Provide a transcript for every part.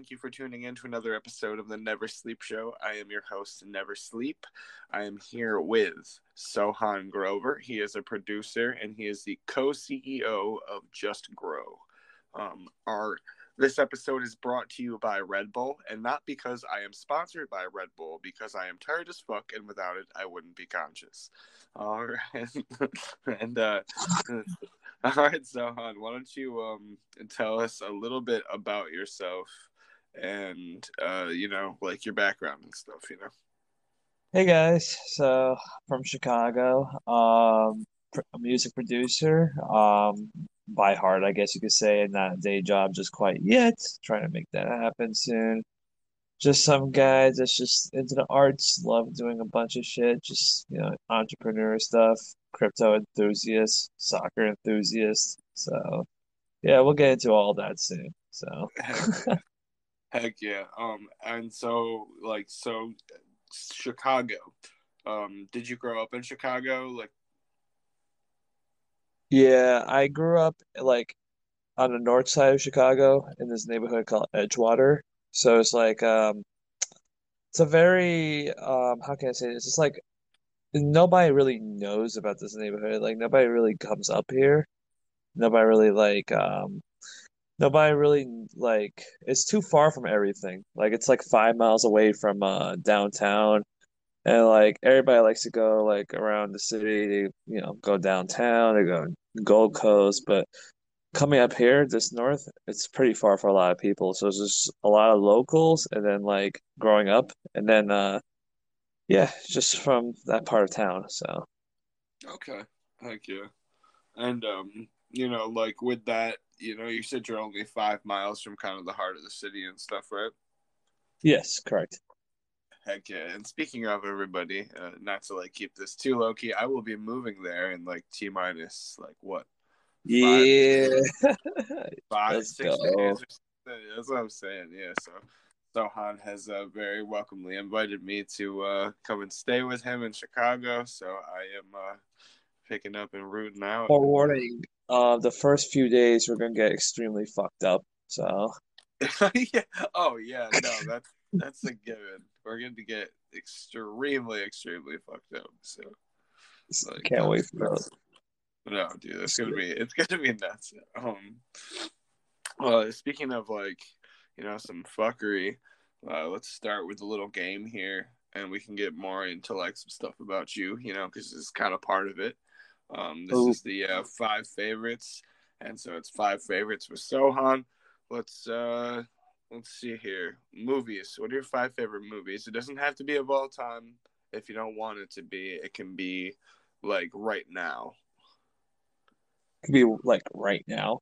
Thank you for tuning in to another episode of the Never Sleep Show. I am your host, Never Sleep. I am here with Sohan Grover. He is a producer and he is the co CEO of Just Grow. Um, our this episode is brought to you by Red Bull, and not because I am sponsored by Red Bull, because I am tired as fuck, and without it, I wouldn't be conscious. All right, and uh, all right, Sohan, why don't you um tell us a little bit about yourself? And uh, you know, like your background and stuff, you know. Hey guys, so from Chicago, um, a music producer, um, by heart, I guess you could say, and not a day job just quite yet. Trying to make that happen soon. Just some guy that's just into the arts, love doing a bunch of shit, just you know, entrepreneur stuff, crypto enthusiast, soccer enthusiast. So, yeah, we'll get into all that soon. So. Heck yeah. Um, and so like so, Chicago. Um, did you grow up in Chicago? Like, yeah, I grew up like on the north side of Chicago in this neighborhood called Edgewater. So it's like um, it's a very um, how can I say this? It's like nobody really knows about this neighborhood. Like nobody really comes up here. Nobody really like um Nobody really like it's too far from everything. Like it's like five miles away from uh downtown. And like everybody likes to go like around the city, they, you know, go downtown, they go Gold Coast, but coming up here, this north, it's pretty far for a lot of people. So it's just a lot of locals and then like growing up and then uh yeah, just from that part of town. So Okay. Thank you. And um, you know, like with that you know, you said you're only five miles from kind of the heart of the city and stuff, right? Yes, correct. Heck yeah! And speaking of everybody, uh, not to like keep this too low key, I will be moving there in like t minus like what? Yeah, five, six go. days. That's what I'm saying. Yeah, so Sohan has uh, very welcomely invited me to uh, come and stay with him in Chicago. So I am uh, picking up and rooting out. Forwarding uh, the first few days we're gonna get extremely fucked up. So. yeah. Oh yeah. No, that's that's a given. We're going to get extremely, extremely fucked up. So. Like, Can't wait for that. No, dude, it's gonna be it's gonna be nuts. Um. Well, speaking of like, you know, some fuckery. Uh, let's start with a little game here, and we can get more into like some stuff about you, you know, because it's kind of part of it. Um, this is the uh, five favorites, and so it's five favorites for Sohan. Let's uh, let's see here. Movies. What are your five favorite movies? It doesn't have to be of all time. If you don't want it to be, it can be like right now. It could be like right now.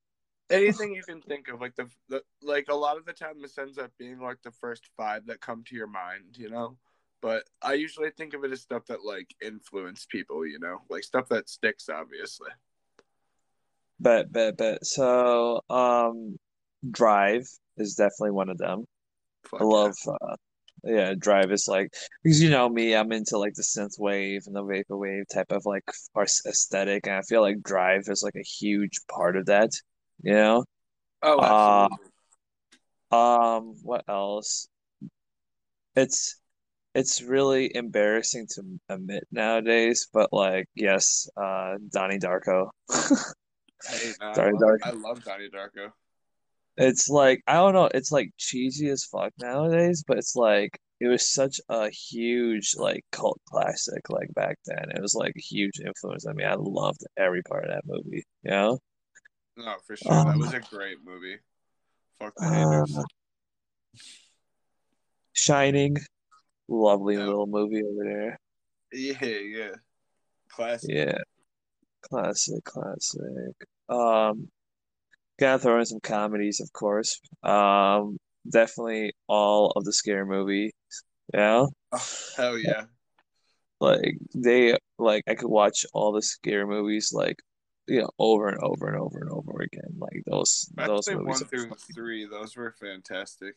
Anything you can think of, like the, the like a lot of the time, this ends up being like the first five that come to your mind. You know but I usually think of it as stuff that like influence people, you know, like stuff that sticks, obviously. But but but so um, Drive is definitely one of them. Fuck I love yeah. Uh, yeah, Drive is like because you know me, I'm into like the synth wave and the vaporwave type of like aesthetic, and I feel like Drive is like a huge part of that. You know. Oh, absolutely. Uh, um, what else? It's it's really embarrassing to admit nowadays, but like, yes, uh, Donnie Darko. hey, man, Donnie I, love, Darko. I love Donnie Darko. It's like I don't know, it's like cheesy as fuck nowadays, but it's like it was such a huge like cult classic like back then. It was like a huge influence. I mean, I loved every part of that movie. You know? No, for sure. Um, that was a great movie. Fuck the haters. Uh, Shining. Lovely yeah. little movie over there. Yeah, yeah. Classic. Yeah. Classic, classic. Um gotta throw in some comedies, of course. Um definitely all of the scary movies. Yeah. Oh, hell yeah. Like they like I could watch all the scary movies like you know over and over and over and over again. Like those I'd those movies. One through three, those were fantastic.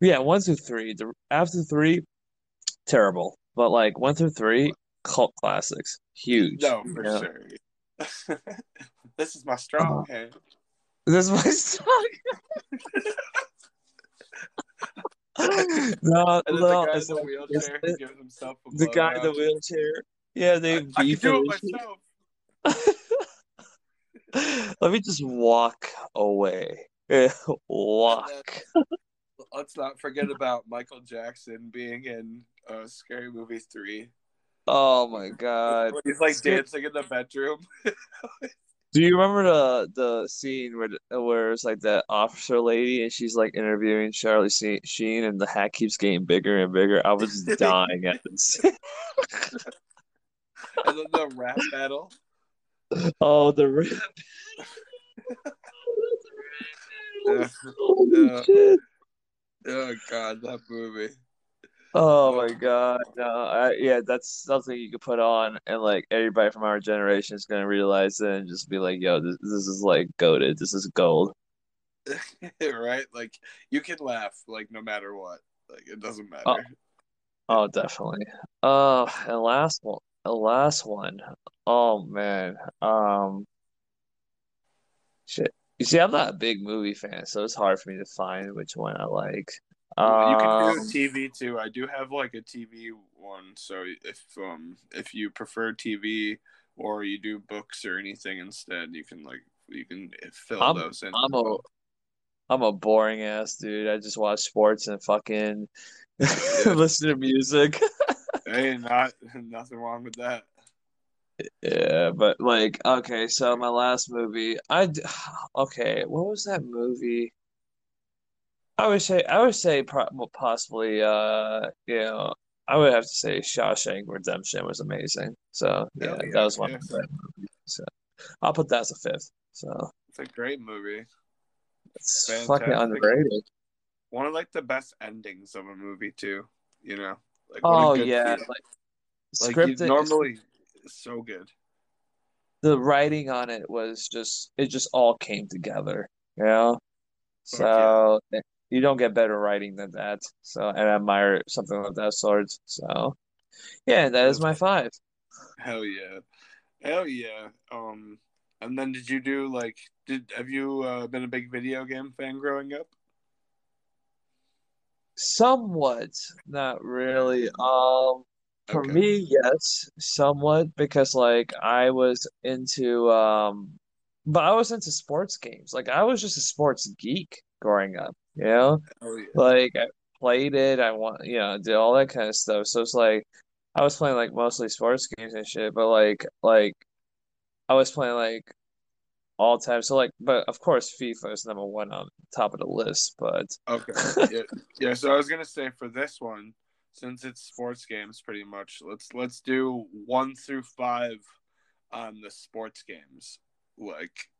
Yeah, one through three. The, after three, terrible. But like one through three, cult classics. Huge. No, for yeah. sure. this is my strong uh-huh. hand. This is my strong No, no, the guy in the wheelchair the, gives himself a the guy in the wheelchair. Yeah, they I can beef do it myself. Let me just walk away. Yeah, And then walk. Let's not forget about Michael Jackson being in uh, Scary Movie 3. Oh my God. When he's like dancing in the bedroom. Do you remember the the scene where where it's like that officer lady and she's like interviewing Charlie Sheen and the hat keeps getting bigger and bigger? I was dying at this. and then the rap battle. Oh, the rap. Yeah. Holy Yeah. shit. Oh god, that movie. Oh my God. No, I, yeah, that's something you could put on and like everybody from our generation is gonna realize it and just be like, yo, this, this is like goaded. This is gold. right? Like you can laugh like no matter what. Like it doesn't Oh, matter. oh, definitely. Uh, and last one, the last one. Oh man. Um, shit. You see, I'm not a big movie fan, so it's hard for me to find which one I like. Well, You can do Um, TV too. I do have like a TV one, so if um if you prefer TV or you do books or anything instead, you can like you can fill I'm those in. I'm a I'm a boring ass dude. I just watch sports and fucking listen to music. Hey, not nothing wrong with that. Yeah, but like, okay, so my last movie, I okay, what was that movie? I would say, I would say pro possibly, uh, you know, I would have to say Shawshank Redemption was amazing. So yeah, Hell that yeah, was one of movies. So I'll put that as a fifth. So It's a great movie. it's fucking Fantastic. underrated. One of like the best endings of a movie too. You know, like Oh yeah, like like you scripted. normally it's so good. the writing on it was just it just all came together, you know? So you don't get better writing than that. So and I admire something of that sort. So yeah, that is my five. Hell yeah, hell yeah. Um, and then did you do like did have you uh, been a big video game fan growing up? Somewhat, not really. Um, for Okay. me, yes, somewhat because like I was into um but I was into sports games. Like I was just a sports geek growing up, you know? Hell yeah. Like I played it, I want, you know, did all that kind of stuff. So it's like I was playing like mostly sports games and shit, but like like I was playing like all time. So like, but of course FIFA is number one on top of the list. But Okay. Yeah. Yeah. So I was gonna say for this one, since it's sports games, pretty much, let's let's do one through five on the sports games, like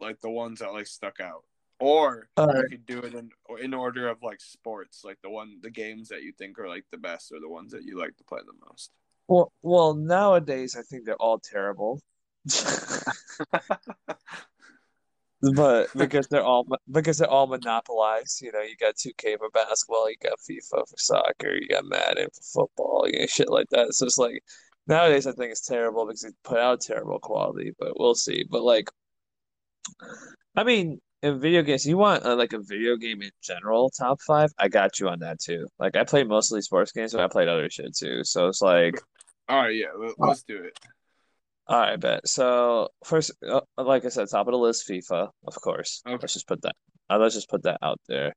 like the ones that like stuck out, or All you right. could do it in in order of like sports, like the one the games that you think are like the best or the ones that you like to play the most. well, well, nowadays I think they're all terrible. But because they're all because they're all monopolized, you know, you got 2K for basketball, you got FIFA for soccer, you got Madden for football, you know, shit like that. So it's like nowadays I think it's terrible because they put out terrible quality, but we'll see. But like, I mean, in video games, you want uh, like a video game in general top five? I got you on that too. Like I play mostly sports games, but I played other shit too. So it's like. All right, yeah, let, let's do it. All right, bet. So first, uh, like I said, top of the list, FIFA, of course. Okay. Let's just put that. Uh, let's just put that out there.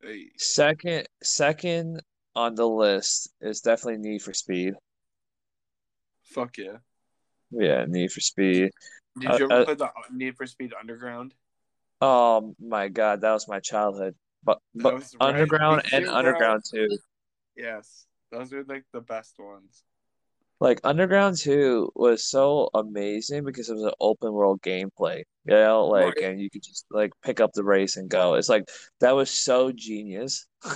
Hey, Second, second on the list is definitely Need for Speed. fuck yeah! Yeah, Need for Speed. Did Uh, you ever uh, play the Need for Speed Underground? Oh my God, that was my childhood. But but right. Underground and. Underground 2. Yes, those are like the best ones. Like Underground 2 was so amazing because it was an open world gameplay. You know, like Right. and you could just like pick up the race and go. It's like that was so genius.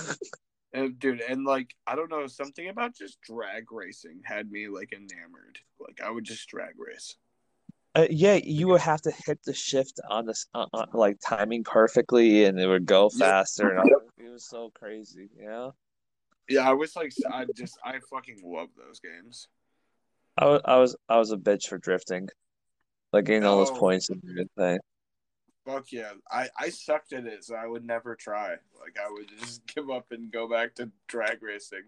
And dude, and like I don't know, something about just drag racing had me like enamored. Like I would just drag race. Uh, yeah, you would have to hit the shift on this, uh, uh, like timing perfectly, and it would go Yeah. faster. And. It was so crazy, you know? Yeah, I was like, I just I fucking love those games. I was, I was, I was a bitch for drifting, like getting all those Oh. points and everything. Fuck yeah. I, I sucked at it, so I would never try. Like I would just give up and go back to drag racing.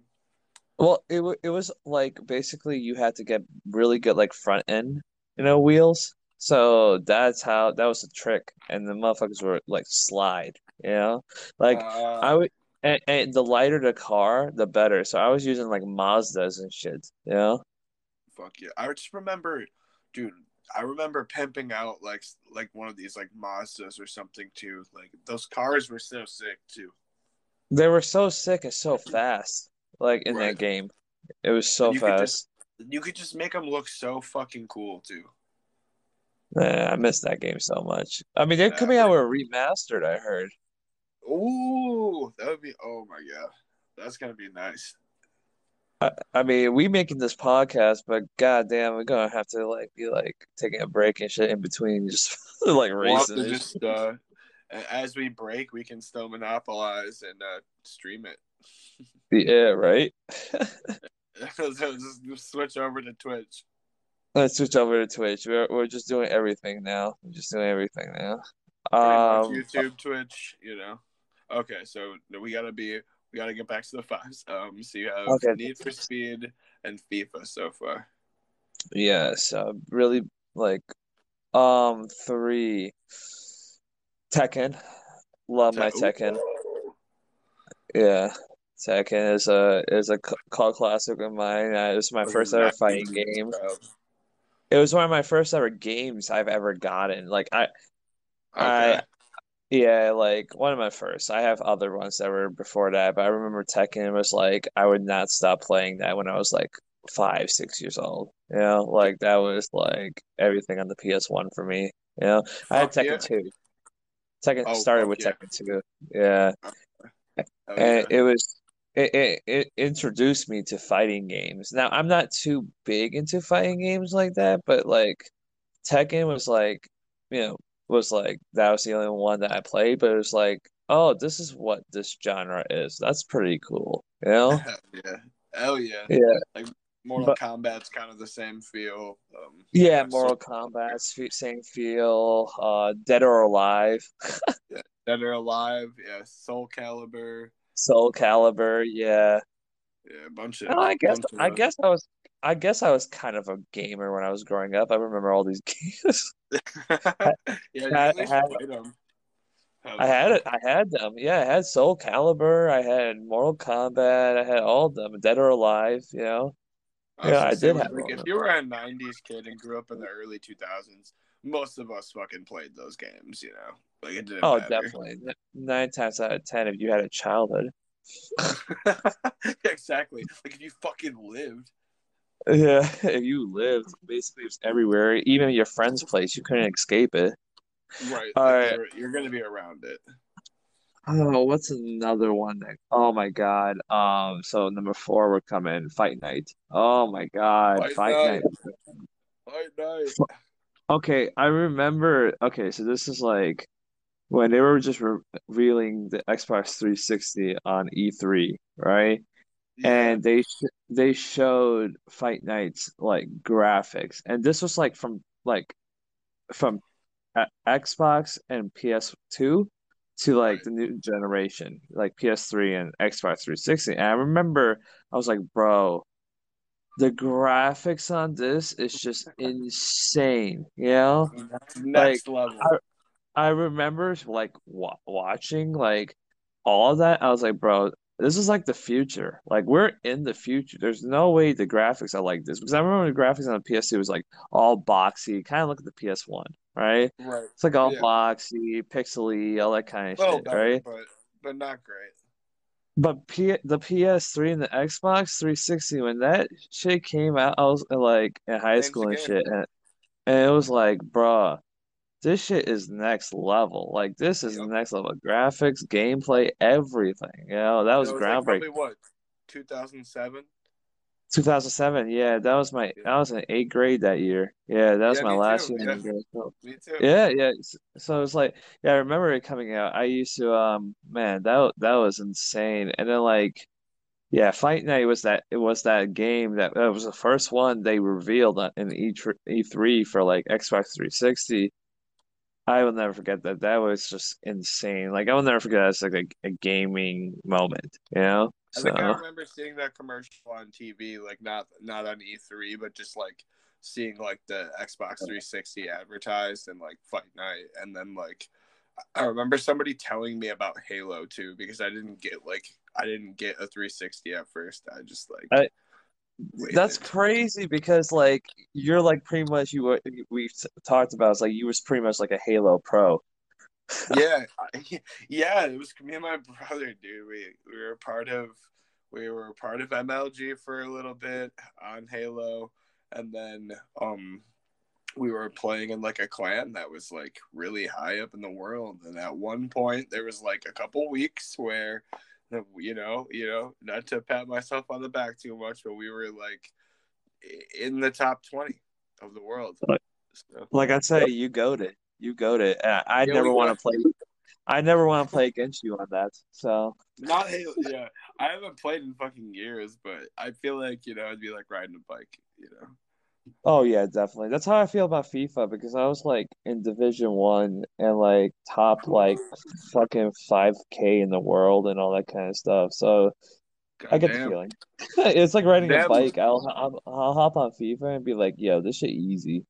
Well, it wa- it was like basically you had to get really good like front end, you know, wheels. So that's how that was the trick, and the motherfuckers were like slide, you know, like Uh I would, and, and the lighter the car, the better. So I was using like Mazdas and shit, you know. Fuck yeah. I just remember dude, I remember pimping out like like one of these like Mazdas or something too. Like those cars were so sick too. They were so sick and so fast, like in Right. that game. It was so you could just fast. you could just make them look so fucking cool too. Man, I miss that game so much. I mean, they're Yeah, coming out with a remastered, I heard. Ooh, that would be oh my god. That's gonna be nice. I, I mean, we making this podcast, but goddamn, we're gonna have to like be like taking a break and shit in between, just like We'll racing. just uh as we break we can still monopolize and uh stream it. Yeah, right. so just switch over to Twitch. Let's switch over to Twitch. We're we're just doing everything now. We're just doing everything now. Um, YouTube, Twitch, you know. Okay, so we gotta be we gotta get back to the fives. Um so you have Okay. Need for Speed and FIFA so far. yes, uh, really like, um, three. Tekken. Love my Te- Tekken. Ooh. Yeah, Tekken is a is a cult classic of mine. Uh, it was my first ever fighting game. It was one of my first ever games I've ever gotten. Like I, Okay. I, yeah, like one of my first. I have other ones that were before that, but I remember Tekken was like I would not stop playing that when I was like five, six years old. You know, like that was like everything on the PS1 for me. You know, I had Tekken yeah. 2. Tekken Oh, started with yeah. Tekken 2. Yeah. Oh, And yeah. it was it, it it introduced me to fighting games. Now I'm not too big into fighting games like that, but like Tekken was like, you know, was like that was the only one that I played, but it was like, oh, this is what this genre is. That's pretty cool, you know? yeah. Hell yeah. Yeah. Mortal But- Kombat's kind of the same feel. Um, Yeah, so- Mortal Kombat, fe- same feel, uh, Dead or Alive, yeah. Dead or Alive, yeah, Soul Calibur. Soul Calibur. yeah. yeah, a bunch of. Well, I guess I guess I was I guess I was kind of a gamer when I was growing up. I remember all these games. yeah, you had- at had-. I had it. I had them. Yeah, I had Soul Calibur. I had Mortal Kombat. I had all of them. Dead or Alive. You know. was Yeah, I did like, if you were a '90s kid and grew up in the early 2000s, most of us fucking played those games. You know, like it didn't Oh, matter. definitely. Nine times out of ten, if you had a childhood. exactly. Like if you fucking lived. Yeah, if you lived, basically it was everywhere. Even your friend's place, you couldn't escape it. Right. All right. You're, you're gonna be around it. Oh, what's another one that? Oh my God. Um, so number four we're coming. Fight Night. Oh my God, Fight Fight Night. Night. Fight night. Okay, I remember. Okay, so this is like when they were just re revealing the Xbox 360 on E3, right? Yeah. And they sh they showed Fight Night's like graphics, and this was like from like from uh, Xbox and PS2 to like the new generation, like PS3 and Xbox 360. And I remember I was like, bro, the graphics on this is just insane, you know? Next level. I remember like wa watching like all of that. I was like, bro, this is like the future. Like we're in the future. There's no way the graphics are like this because I remember the graphics on the PS2 was like all boxy, kind of look at the PS1, right? right. It's like all Yeah. boxy, pixely, all that kind of Well, shit, right? but but not great. But P the PS3 and the Xbox 360, when that shit came out, I was like in high school and shit, and, and it was like, bruh, this shit is next level. Like this is Yep. next level graphics, gameplay, everything. You know, that was was like groundbreaking. probably what, 2007? 2007, yeah, that was my I was in eighth grade that year. Yeah, that was Yeah, my last too, year yeah. school. Me too. Yeah, yeah. So it's like, yeah, I remember it coming out. I used to, um, man, that that was insane. And then like, yeah, Fight Night was that it was that game that that was the first one they revealed on- in E3, E3 for like Xbox 360. I will never forget that. That was just insane. Like I will never forget. It's like a, a gaming moment, you know. I think I remember seeing that commercial on TV, like not not on E3, but just like seeing like the Xbox 360 advertised and like Fight Night, and then like I remember somebody telling me about Halo too because I didn't get like I didn't get a 360 at first. I just like I, that's crazy because like you're like pretty much you were we've talked about. It's like you was pretty much like a Halo pro. Yeah, yeah, it was me and my brother, dude. We we were part of we were part of MLG for a little bit on Halo, and then um we were playing in like a clan that was like really high up in the world. And at one point, there was like a couple weeks where, you know, you know, not to pat myself on the back too much, but we were like in the top twenty of the world. Like, So, like I say, you goat it. You it. I, I yeah, never want to play. I never want to play against you on that. So not Yeah, I haven't played in fucking years, but I feel like you know it'd be like riding a bike. You know. Oh yeah, definitely. That's how I feel about FIFA because I was like in Division One and like top like fucking 5K in the world and all that kind of stuff. So I God get the feeling. It's like riding a Damn. bike. I'll, I'll I'll hop on FIFA and be like, yo, this shit easy.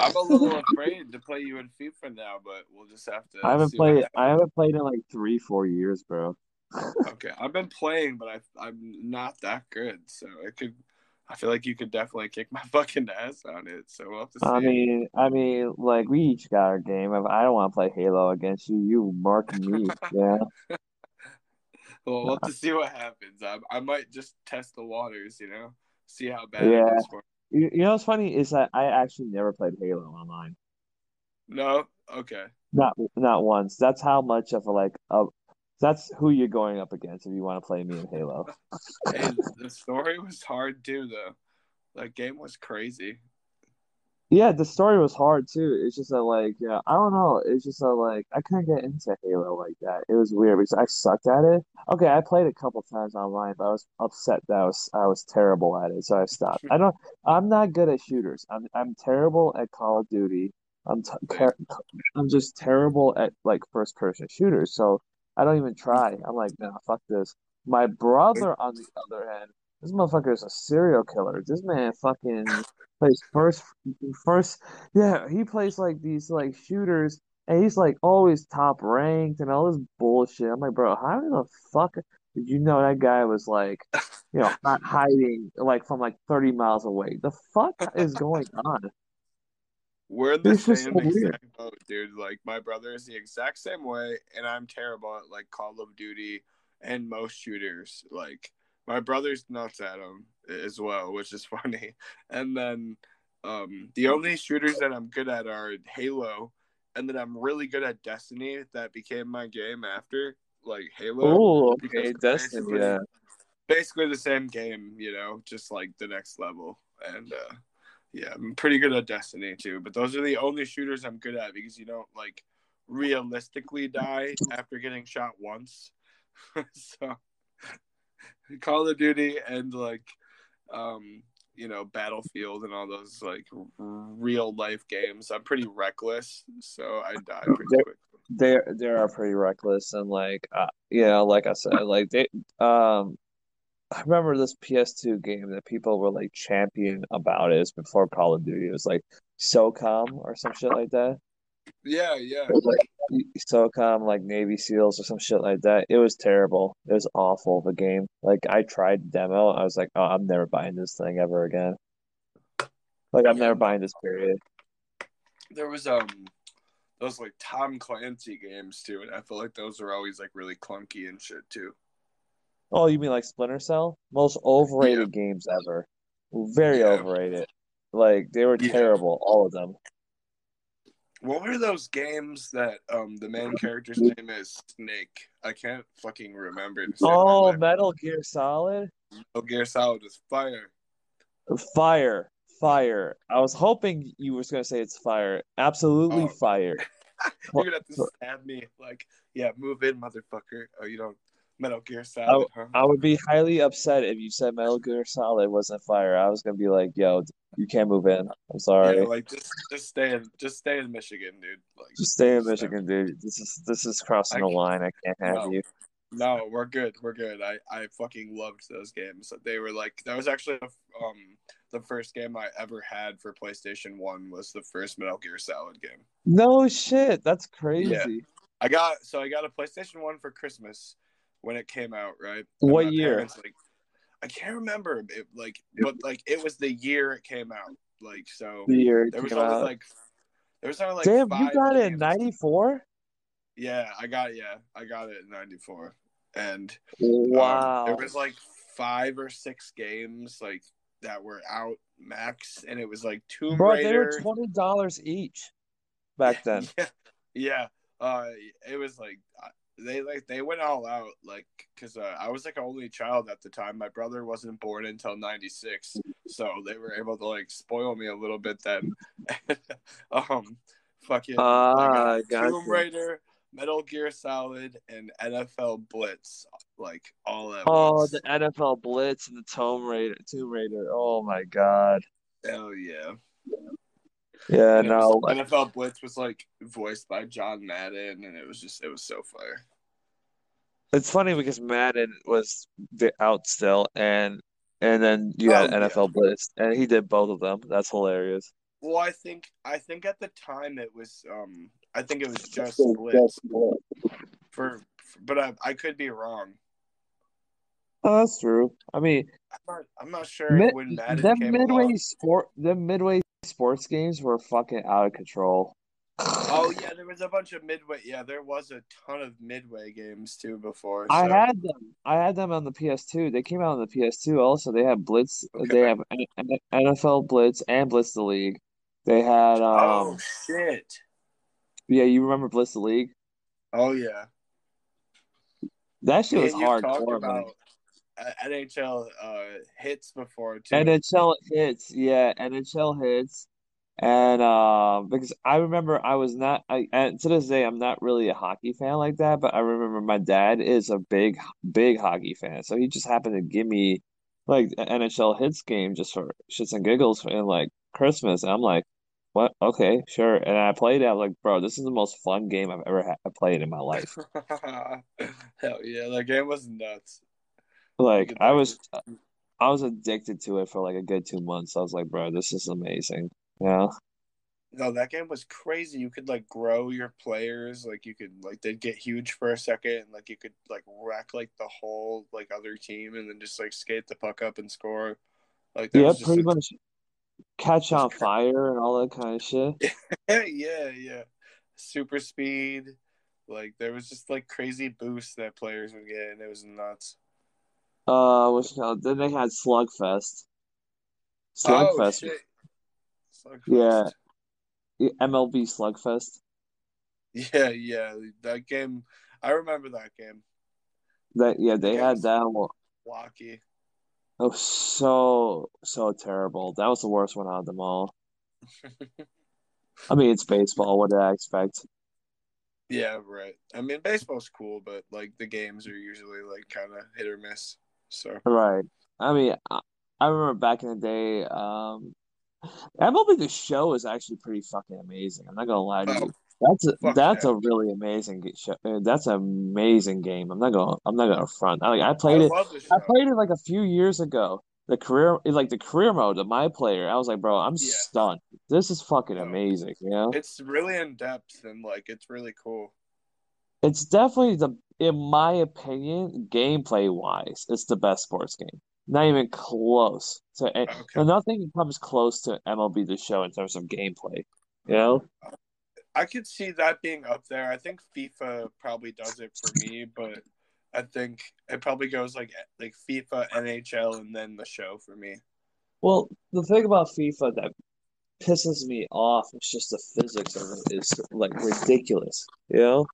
I'm a little afraid to play you in FIFA now, but we'll just have to I haven't played. I haven't played in like three, four years, bro. Okay, I've been playing, but I I'm not that good, so it could. I feel like you could definitely kick my fucking ass on it. So we'll have to see. I mean, I mean, like we each got our game. If I don't want to play Halo against you, you mark me. Yeah. well, we'll have to see what happens. I I might just test the waters, you know, see how bad Yeah. is for. You, you know what's funny is that I actually never played Halo online. No, okay. Not not once. That's how much of a like a that's who you're going up against if you want to play me in Halo. Hey, the story was hard too, though. That game was crazy. Yeah, the story was hard too. It's just that like yeah, I don't know. It's just that like I couldn't get into Halo like that. It was weird because I sucked at it. Okay, I played a couple times online, but I was upset that I was I was terrible at it, so I stopped. I don't. I'm not good at shooters. I'm I'm terrible at Call of Duty. I'm t ter I'm just terrible at like first person shooters. So I don't even try. I'm like, nah, fuck this. My brother, on the other hand, this motherfucker is a serial killer. This man fucking plays first first yeah, he plays like these like shooters and he's like always top ranked and all this bullshit. I'm like, bro, how the fuck did you know that guy was like, you know, not hiding like from like 30 miles away? The fuck is going on? We're in the It's same so weird. exact boat, dude. Like my brother is the exact same way, and I'm terrible at like Call of Duty and most shooters. Like my brother's nuts at them as well, which is funny. And then um, the only shooters that I'm good at are Halo, and then I'm really good at Destiny. That became my game after like Halo, Oh, okay, Destiny, yeah. basically the same game, you know, just like the next level. And uh, yeah, I'm pretty good at Destiny too. But those are the only shooters I'm good at because you don't like realistically die after getting shot once. so Call of Duty and like um you know Battlefield and all those like real life games. I'm pretty reckless, so I die pretty They quick. they they are pretty reckless and like uh, know, like I said, like they um I remember this PS2 game that people were like champion about it. It was before Call of Duty. It was like SOCOM or some shit like that. Yeah, yeah. It was like SOCOM, like Navy SEALs or some shit like that. It was terrible. It was awful of a game. Like I tried the demo. I was like, oh, I'm never buying this thing ever again. Like I'm Yeah, never buying this period. There was um those like Tom Clancy games too, and I feel like those are always like really clunky and shit too. Oh, you mean like Splinter Cell? Most Yeah, overrated games ever. Very yeah, overrated. Like they were yeah. terrible, all of them. What were those games that um the main character's name is Snake? I can't fucking remember Oh. Metal Gear Solid? Metal Gear Solid is fire. Fire. Fire. I was hoping you were going to say it's fire. Absolutely Oh, fire. you're gonna have to stab me like, yeah, move in, motherfucker. Oh, you don't. Metal Gear Solid, huh? I would be highly upset if you said Metal Gear Solid wasn't fire. I was gonna be like, yo, you can't move in. I'm sorry. Yeah, like just just stay in just stay in Michigan, dude. Like Just stay in stay- Michigan, dude. This is this is crossing I the line. I can't have No. you. No, we're good. We're good. I I fucking loved those games. They were like that was actually the, um the first game I ever had for PlayStation One was the first Metal Gear Solid game. No shit, that's crazy. Yeah. I got so I got a PlayStation One for Christmas when it came out, right? What year? parents, like, I can't remember, it, like, but like it was the year it came out, like so. The year it There was came only out. like there was only like Damn, you got it in '94. Yeah, I got yeah, I got it in '94, and um, Wow. there was like five or six games like that were out max, and it was like Tomb Bro, they were Raider. twenty dollars each back then. yeah, yeah. Uh, it was like they like they went all out like because uh, I was like an only child at the time. My brother wasn't born until '96, so they were able to like spoil me a little bit then. um, fucking Ah, got gotcha. Tomb Raider, Metal Gear Solid, and NFL Blitz like all at Oh, once. the NFL Blitz and the Tomb Raider, Tomb Raider. Oh my God. Hell yeah! Yeah, And it was- no. NFL Blitz was like voiced by John Madden, and it was just it was so fire. It's funny because Madden was the out still, and and then you had Oh, yeah. NFL Blitz, and he did both of them. That's hilarious. Well, I think I think at the time it was um I think it was just Blitz for, for but I I could be wrong. Oh, that's true. I mean, I'm not, I'm not sure mid, when Madden them came midway along. sport, them midway sports games were fucking out of control. Oh yeah, there was a bunch of midway. Yeah, there was a ton of midway games too before. I had them. I had them on the PS2. They came out on the PS2 also. They had Blitz. Okay. They have NFL Blitz and Blitz the League. They had Oh um shit! yeah, you remember Blitz the League? Oh yeah. That shit was and you talked hardcore, about NHL uh, Hitz before too. NHL Hitz, yeah, NHL Hitz. And um because I remember I was not I and to this day I'm not really a hockey fan like that, but I remember my dad is a big big hockey fan. So he just happened to give me like an NHL Hitz game just for shits and giggles in like Christmas. And I'm like, what? Okay, sure. And I played it. I was like, bro, this is the most fun game I've ever had played in my life. Hell yeah, that game was nuts. Like I was I was addicted to it for like a good two months. I was like, bro, this is amazing. Yeah. No, that game was crazy. You could like grow your players, like you could like they'd get huge for a second, and like you could like wreck like the whole like other team, and then just like skate the puck up and score. Like that Yeah, was just pretty a- much catch on fire and all that kind of shit. yeah, yeah, yeah. Super speed, like there was just like crazy boosts that players would get, and it was nuts. Uh, what's called? Then they had Slugfest. Oh Slugfest. shit! Slugfest. Yeah. MLB Slugfest. yeah, yeah. That game, I remember that game. That yeah, they had that one. Blocky. It was so so terrible. That was the worst one out of them all. I mean, it's baseball. What did I expect? Yeah, right. I mean, baseball's cool, but like the games are usually like kind of hit or miss. So Right. I mean, I, I remember back in the day, um, MLB The Show is actually pretty fucking amazing. I'm not gonna lie to Oh, you. That's a that's a really amazing show. uh, That's an amazing game. I'm not gonna I'm not gonna front. I, like I I played it. I played it like a few years ago. The career, like the career mode of my player. I was like, bro, I'm Yeah. stunned. This is fucking Oh. amazing. You know, It's really in depth and like it's really cool. It's definitely the, in my opinion, gameplay wise, it's the best sports game. Not even close. So, Okay. nothing comes close to MLB The Show in terms of gameplay. You know. I could see that being up there. I think FIFA probably does it for me, but I think it probably goes like like FIFA, NHL, and then the show for me. Well, the thing about FIFA that pisses me off is just the physics of it is like ridiculous. You know,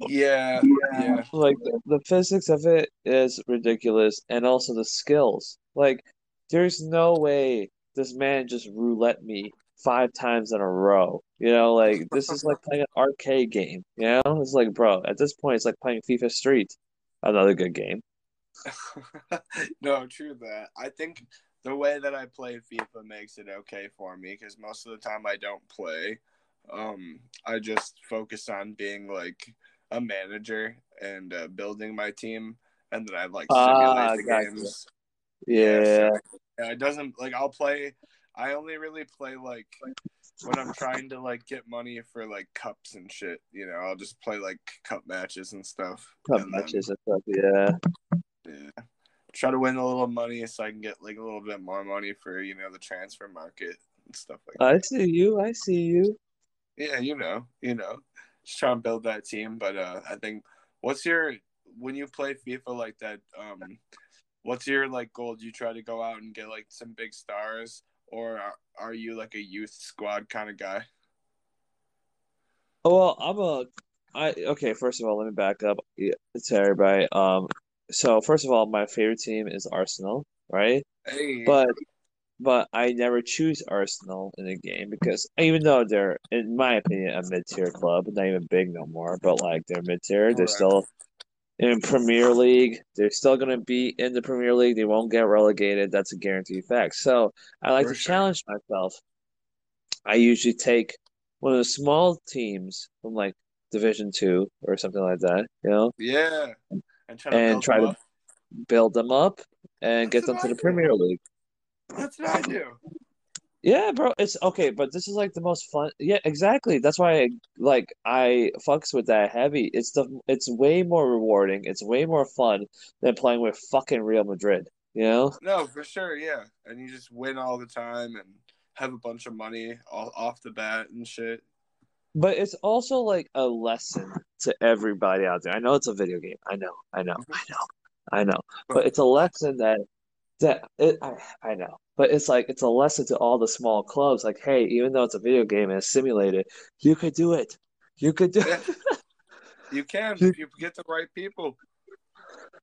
Yeah, yeah. like the, the physics of it is ridiculous, and also the skills. Like, there's no way this man just roulette me five times in a row. You know, like this is like playing an arcade game. You know, it's like, bro, at this point, it's like playing FIFA Street. another good game. no, true that. I think the way that I play FIFA makes it okay for me because most of the time I don't play. Um, I just focus on being like a manager and uh, building my team, and then I like simulate Ah, the gotcha. games. Yeah. so- Yeah, it doesn't like I'll play. I only really play like when I'm trying to like get money for like cups and shit. You know, I'll just play like cup matches and stuff. Cup and then, matches and stuff. Yeah. yeah. Try to win a little money so I can get like a little bit more money for you know the transfer market and stuff like that. I see you. I see you. Yeah, you know, you know, just trying to build that team. But uh, I think what's your when you play FIFA like that? Um, what's your like goal? Do you try to go out and get like some big stars, or are, are you like a youth squad kind of guy? Oh, well, I'm a. I okay. First of all, let me back up to everybody. Um, so first of all, my favorite team is Arsenal, right? Hey, But but I never choose Arsenal in a game because even though they're, in my opinion, a mid-tier club, not even big no more, but like they're mid-tier, they're Correct. still in Premier League. They're still gonna be in the Premier League. They won't get relegated. That's a guaranteed fact. So I like For to sure. challenge myself. I usually take one of the small teams from like Division Two or something like that, you know, yeah, and try to And build try them to- up. build them up and get them to the. Premier League. That's what I do. Yeah, bro, it's okay, but this is like the most fun. Yeah, exactly. That's why I like I fucks with that heavy. It's the it's way more rewarding. It's way more fun than playing with fucking Real Madrid, you know? No, for sure, yeah. And you just win all the time and have a bunch of money all off the bat and shit. But it's also like a lesson to everybody out there. I know it's a video game. I know, I know, I know, I know. But it's a lesson that that it I, I know. But it's like it's a lesson to all the small clubs. Like, hey, even though it's a video game and it's simulated, you could do it. You could do Yeah. it. You can You- if you get the right people.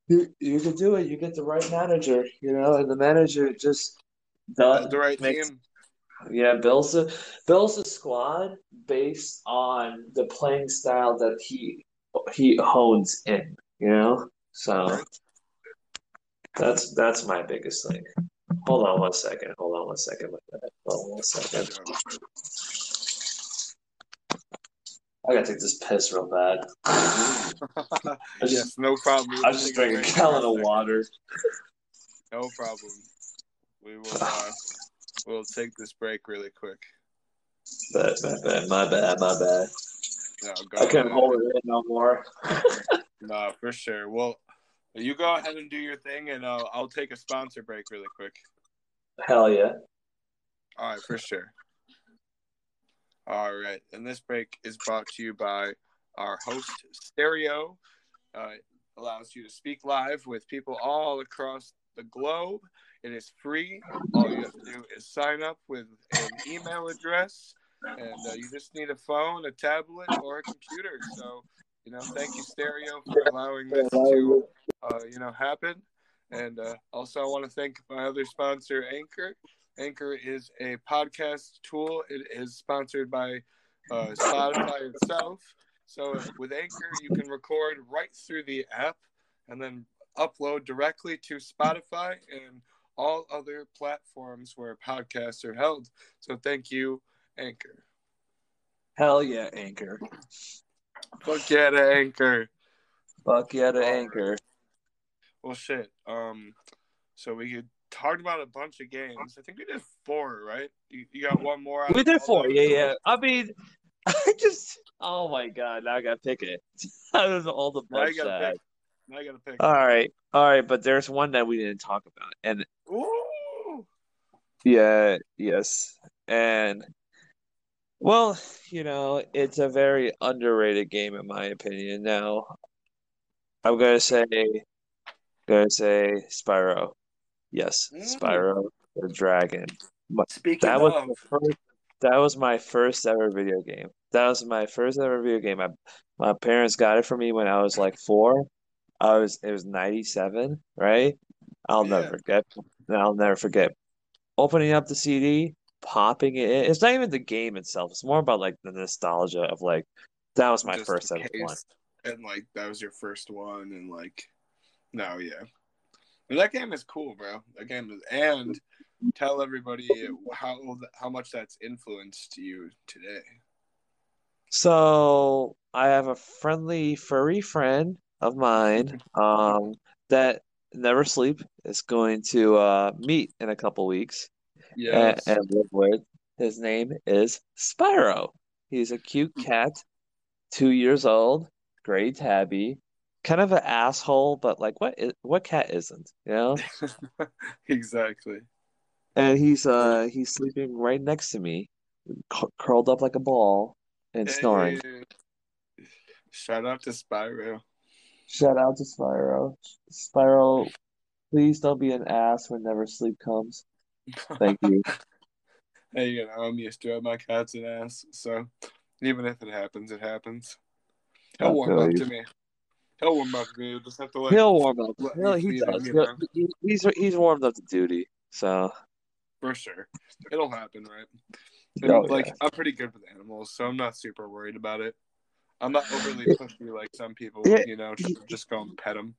You you can do it. You get the right manager, you know, and the manager just does the right makes- team. Yeah, builds a builds a squad based on the playing style that he he hones in, you know? So that's that's my biggest thing. Hold on one second. Hold on one second. Hold on one second. I gotta take this piss real bad. Just, yes, no problem. I just drank a gallon of water. No problem. We will. Uh, we'll take this break really quick. Bad, bad, bad. My bad, my bad. No, I can't hold it in no more. No, for sure. Well, you go ahead and do your thing, and uh, I'll take a sponsor break really quick. Hell yeah. All right, for sure. All right, and this break is brought to you by our host Stereo. Uh, it allows you to speak live with people all across the globe. It is free. All you have to do is sign up with an email address, and uh, you just need a phone, a tablet, or a computer. So, you know, thank you, Stereo, for allowing this to, uh, you know, happen. And uh, also, I want to thank my other sponsor, Anchor. Anchor is a podcast tool. It is sponsored by uh, Spotify itself. So with Anchor, you can record right through the app and then upload directly to Spotify and all other platforms where podcasts are held. So thank you, Anchor. Hell yeah, Anchor. Fuck yeah to Anchor. Fuck yeah to. Anchor. Well, shit. Um, so we could talk about a bunch of games. I think we did four, right? You, you got one more. We did four. Yeah, yeah. I mean, I just, oh my God, now I gotta pick it. Out of all the Now bunch that. pick. Now you gotta pick. All right, all right, but there's one that we didn't talk about, and Ooh. yeah, yes, and well, you know, it's a very underrated game in my opinion. Now, I'm gonna say, gonna say Spyro. Yes, Mm. Spyro the Dragon. Speaking That was of, first, that was my first ever video game. That was my first ever video game. My my parents got it for me when I was like four. I was it was 97, right? I'll Yeah. never forget. I'll never forget opening up the CD, popping it. It's not even the game itself. It's more about like the nostalgia of like that was my just first one. and like that was your first one, and like No, yeah. But that game is cool, bro. That game is, and tell everybody how how much that's influenced you today. So I have a friendly furry friend of mine um, that never sleep is going to uh, meet in a couple weeks and, Yes. and with. His name is Spyro. He's a cute cat, two years old, gray tabby, kind of an asshole, but like what is, what cat isn't, you know? exactly. And he's uh he's sleeping right next to me, cu- curled up like a ball and snoring. Hey, shout out to Spyro. Shout out to Spyro. Spyro, please don't be an ass when Never Sleep comes. Thank you. hey, you know, I'm used to it. My cat's an ass, so even if it happens, it happens. He'll I warm up you. to me. He'll warm up to me. You'll just have to like He'll warm up. let He'll, he him, does. you know, he's he's warmed up to duty. So for sure. It'll happen, right? Oh, like yeah. I'm pretty good with animals, so I'm not super worried about it. I'm not overly pushy like some people, Yeah. you know, should just go and pet them.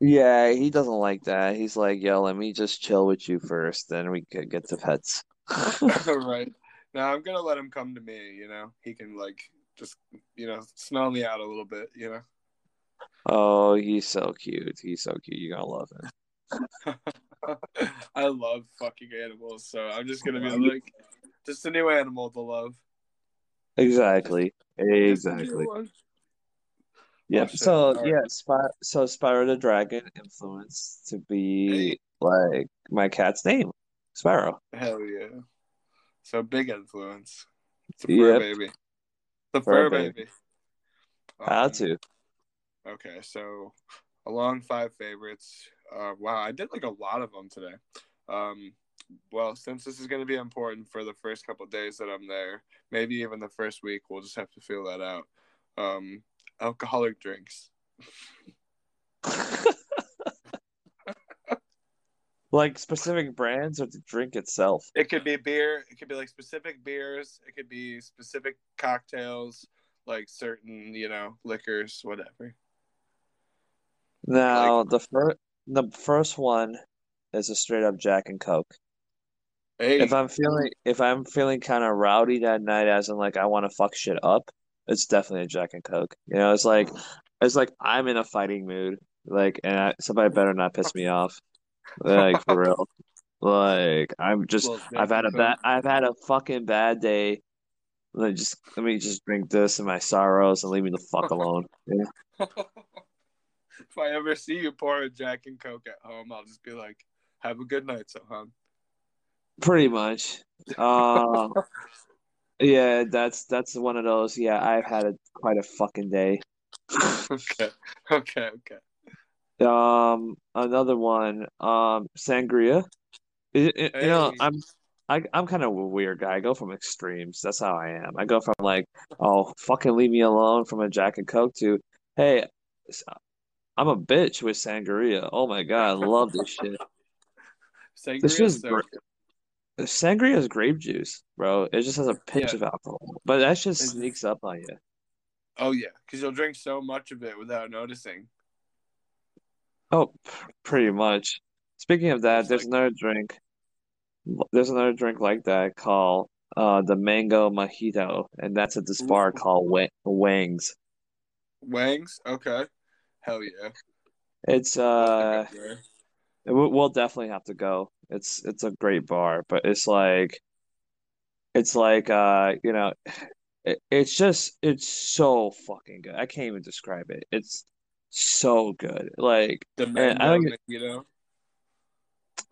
Yeah, he doesn't like that. He's like, yo, let me just chill with you first, then we could get to pets. right. Now I'm gonna let him come to me. You know, he can like just you know smell me out a little bit. You know. Oh, he's so cute. He's so cute. You're gonna love him. I love fucking animals, so I'm just gonna be like, just a new animal to love. Exactly. Just a new Exactly. Yeah. So yeah, Spy so Spyro the Dragon influenced to be like my cat's name, Spyro. Hell yeah. So big influence. It's a fur Yep. baby. The Fur fur baby. baby. How Um, to? Okay, so along five favorites. Uh, wow, I did like a lot of them today. Um, well, since this is going to be important for the first couple days that I'm there, maybe even the first week, we'll just have to feel that out. Um, alcoholic drinks. Like specific brands or the drink itself? It could be beer. It could be like specific beers. It could be specific cocktails, like certain, you know, liquors, whatever. Now the first the first one is a straight up Jack and Coke. Hey, If I'm feeling if I'm feeling kind of rowdy that night, as in like I want to fuck shit up, it's definitely a Jack and Coke. You know, it's like it's like I'm in a fighting mood, like, and I, somebody better not piss me off, like for real. Like I'm just Well, I've had a bad I've had a fucking bad day. Let just let me just drink this and my sorrows and leave me the fuck alone. Yeah. if I ever see you pour a Jack and Coke at home, I'll just be like, "Have a good night, Sohan." Pretty much. Uh, yeah, that's that's one of those. Yeah, I've had a quite a fucking day. okay, okay, okay. Um, another one, um, sangria. It, it- you know, I'm I, I'm kind of a weird guy. I go from extremes. That's how I am. I go from like, oh, fucking leave me alone from a Jack and Coke to, hey, I'm a bitch with sangria. Oh my God, I love this shit. Sangria This is is so great. Sangria is grape juice, bro. It just has a pinch Yeah. of alcohol, but that just It's- sneaks up on you. Oh yeah, because you'll drink so much of it without noticing. Oh, pretty much. Speaking of that, It's there's like- another drink. There's another drink like that called uh the mango mojito, and that's at this bar called Wa- Wang's. Wangs, okay, hell yeah. It's uh, have to go there. we- we'll definitely have to go. It's it's a great bar, but it's like it's like uh, you know, it, it's just it's so fucking good. I can't even describe it. It's so good. Like the mango, mojito.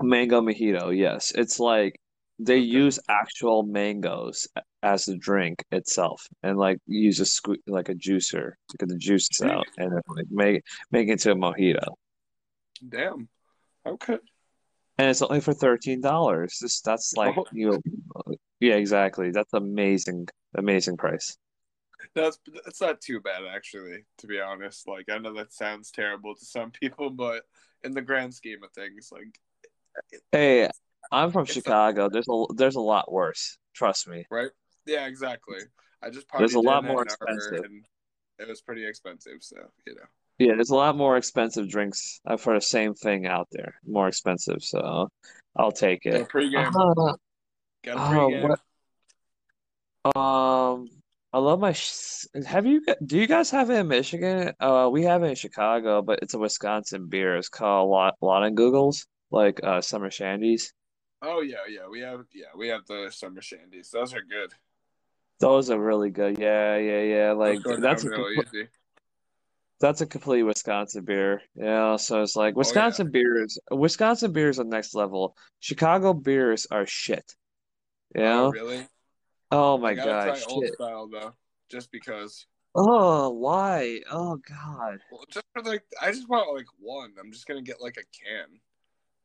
mango mojito. Yes, it's like they Okay. use actual mangoes as the drink itself, and like use a sque like a juicer to get the juices out, and then like make make it into a mojito. Damn. Okay. And it's only for thirteen dollars. This that's oh. like Oh. you yeah, exactly. That's amazing, amazing price. That's that's not too bad actually, to be honest. Like I know that sounds terrible to some people, but in the grand scheme of things, like Hey, I'm from Chicago. There's a there's a lot worse. Trust me. right? Yeah, exactly. I just There's a lot more expensive. and it was pretty expensive. So you know, Yeah, there's a lot more expensive drinks uh, for the same thing out there. More expensive, so I'll take Got a it. pregame. Uh, Got a oh, pregame. what? Um, I love my. Sh have you? Do you guys have it in Michigan? Uh, we have it in Chicago, but it's a Wisconsin beer. It's called Leinenkugel's, like uh summer shandies. Oh yeah, yeah. We have yeah, we have the summer shandies. Those are good. Those are really good. Yeah, yeah, yeah. Like that's down a real compl- easy. That's a complete Wisconsin beer. Yeah, so it's like Oh yeah. Wisconsin beers. Wisconsin beers are next level. Chicago beers are shit. You Oh really? Oh my God, try old style though, just because. Oh, why? Oh God. Well, just for like, I just want like one. I'm just gonna get like a can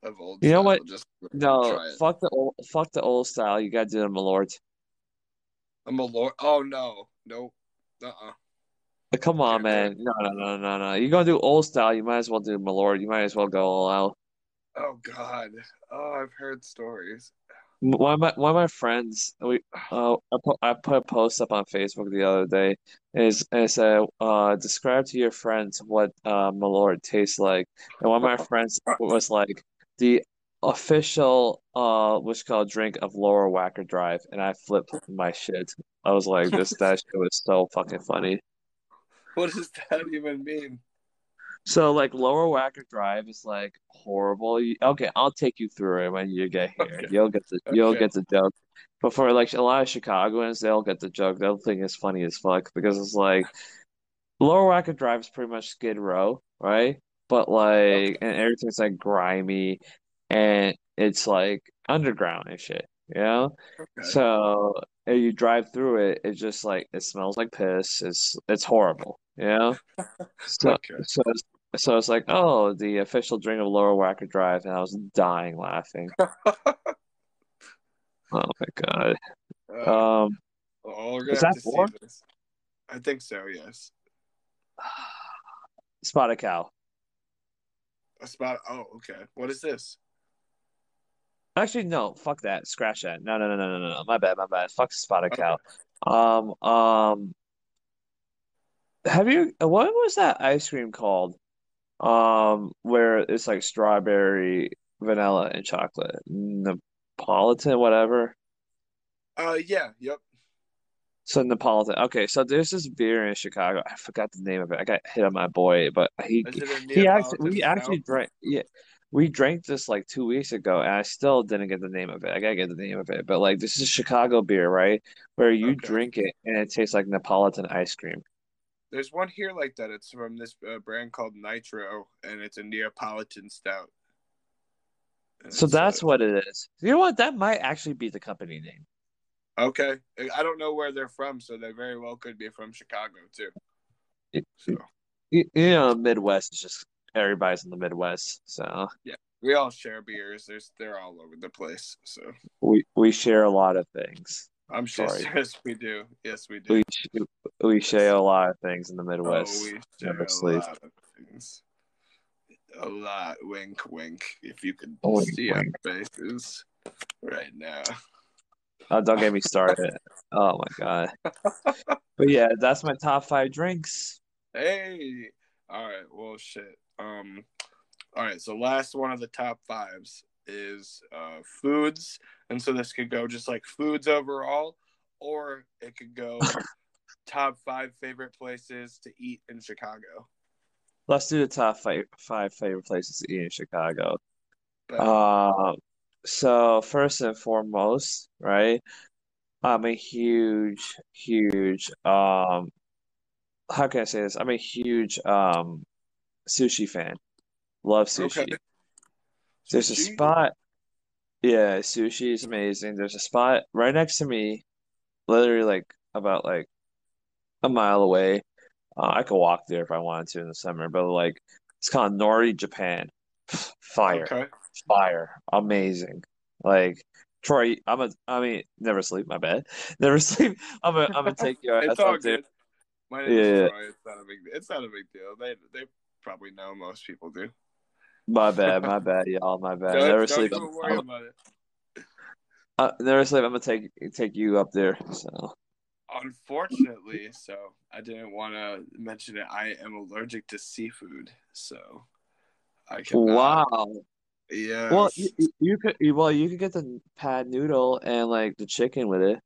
of old You know what? just No, fuck the old, fuck the old style. You gotta do the Malort. I'm a lord. Oh no, nope. Uh-uh. Come on, man. No, no, no, no, no. You're gonna do old style. You might as well do Malort. You might as well go all out. Oh God. Oh, I've heard stories. One of my one of my friends, we uh, I put I put a post up on Facebook the other day. Is it said, uh, describe to your friends what uh Malort tastes like. And one of my friends was like the official uh what's called drink of Lower Wacker Drive, and I flipped my shit. I was like, this that shit was so fucking funny. What does that even mean? So like Lower Wacker Drive is like horrible. You- Okay, I'll take you through it when you get here. Okay. You'll get the you'll get the joke. But for like a lot of Chicagoans, they'll get the joke. They'll think it's funny as fuck because it's like Lower Wacker Drive is pretty much Skid Row, right? But Okay. like and everything's like grimy and it's like underground and shit, you know? Okay. So if you drive through it, it's just like it smells like piss. It's it's horrible, you know? So, Okay. so, it's- so it's like, oh, the official drink of Lower Wacker Drive, and I was dying laughing. Oh my God. Uh, Um, well, is that four? I think so. Yes. Spotted cow. A spot. Oh, okay. What is this? Actually, no, fuck that. Scratch that. No, no, no, no, no, no. My bad, my bad. Fuck spotted Okay. cow. Um, um, have you, what was that ice cream called? Um, where it's like strawberry, vanilla, and chocolate. Neapolitan, whatever. Uh, yeah. Yep. So Neapolitan. Okay, so there's this beer in Chicago. I forgot the name of it. I got hit on my boy, but he Is it a he actually we actually drank yeah we drank this like two weeks ago, and I still didn't get the name of it. I gotta get the name of it. But like this is Chicago beer, right? Where you Okay. drink it and it tastes like Neapolitan ice cream. There's one here like that. It's from this uh, brand called Nitro, and it's a Neapolitan stout. And So uh, that's what it is. You know what? That might actually be the company name. okay. I don't know where they're from, so they very well could be from Chicago too. So You, you know, Midwest is just everybody's in the Midwest, so yeah, we all share beers. There's they're all over the place. So we we share a lot of things. I'm sure. Yes, we do. Yes, we do. We we share a lot of things in the Oh, Midwest. we share Never a sleep. lot of things. A lot. Wink, wink. If you could oh, Wink, see our faces right now. Oh, don't get me started. Oh my God. But yeah, that's my top five drinks. Hey. All right. Well, shit. Um. All right. So last one of the top fives is uh foods, and so this could go just like foods overall, or it could go top five favorite places to eat in Chicago. Let's do the top five five favorite places to eat in Chicago. Uh, so first and foremost, right? I'm a huge, huge um how can I say this? I'm a huge um sushi fan. Love okay. sushi. There's a spot, yeah, sushi is amazing. There's a spot right next to me, literally like about like a mile away. Uh, I could walk there if I wanted to in the summer, but like it's called Nori Japan. Fire, Okay. fire, amazing. Like Troy, I'm a, I mean, never sleep. My bad, never sleep. I'm gonna, I'm gonna take you It's all good. My name is Yeah, Troy. It's not a big. It's not a big deal. They they probably know. Most people do. my bad, my bad, y'all, my bad. Don't Never don't sleep. even I'm, worry about it. uh, never sleep. I'm gonna take take you up there. So unfortunately, so I didn't want to mention it. I am allergic to seafood, so I cannot. Wow. Yeah. Well, you, you could well you could get the pad noodle and like the chicken with it.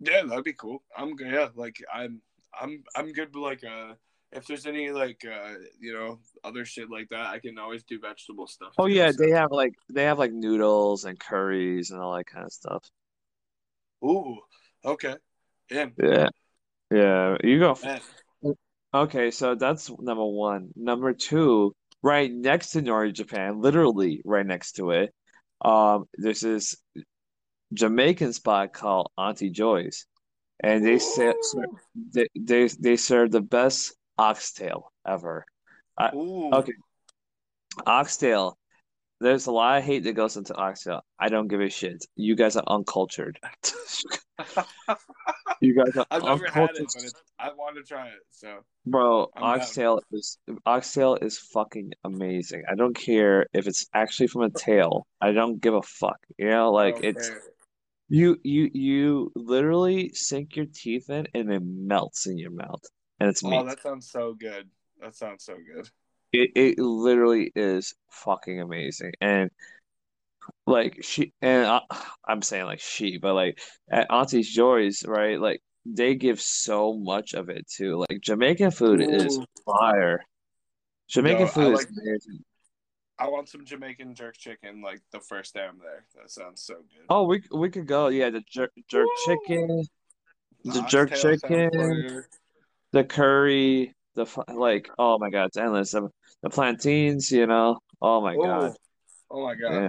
Yeah, that'd be cool. I'm good. Yeah, like I'm, I'm, I'm good. With like, uh, if there's any like, uh, you know, other shit like that, I can always do vegetable stuff. Oh too, yeah, so- they have like they have like noodles and curries and all that kind of stuff. Ooh. Okay. In. Yeah. Yeah, you go. Man. Okay, so that's number one. Number two, right next to Nori, Japan, literally right next to it, um, there's this Jamaican spot called Auntie Joy's, and they say they they they serve the best oxtail ever. I, okay, oxtail. There's a lot of hate that goes into oxtail. I don't give a shit. You guys are uncultured. You guys are I've never had uncultured. it, but it's, I want to try it. So Bro, I'm down. oxtail is oxtail is fucking amazing. I don't care if it's actually from a tail. I don't give a fuck. You know, like it's you you you literally sink your teeth in and it melts in your mouth. And it's Oh, meat. that sounds so good. That sounds so good. It it literally is fucking amazing. And like she and I, I'm saying like she, but like at Auntie's Joy's, right? Like they give so much of it too. Like Jamaican food is fire. Jamaican I food is like- amazing. I want some Jamaican jerk chicken like the first day I'm there. That sounds so good. Oh, we we could go. Yeah, the jerk jerk Woo! chicken, The jerk chicken. The curry, the like. Oh my God, it's endless. The, the plantains, you know. Oh my God. Oh, oh my Yeah.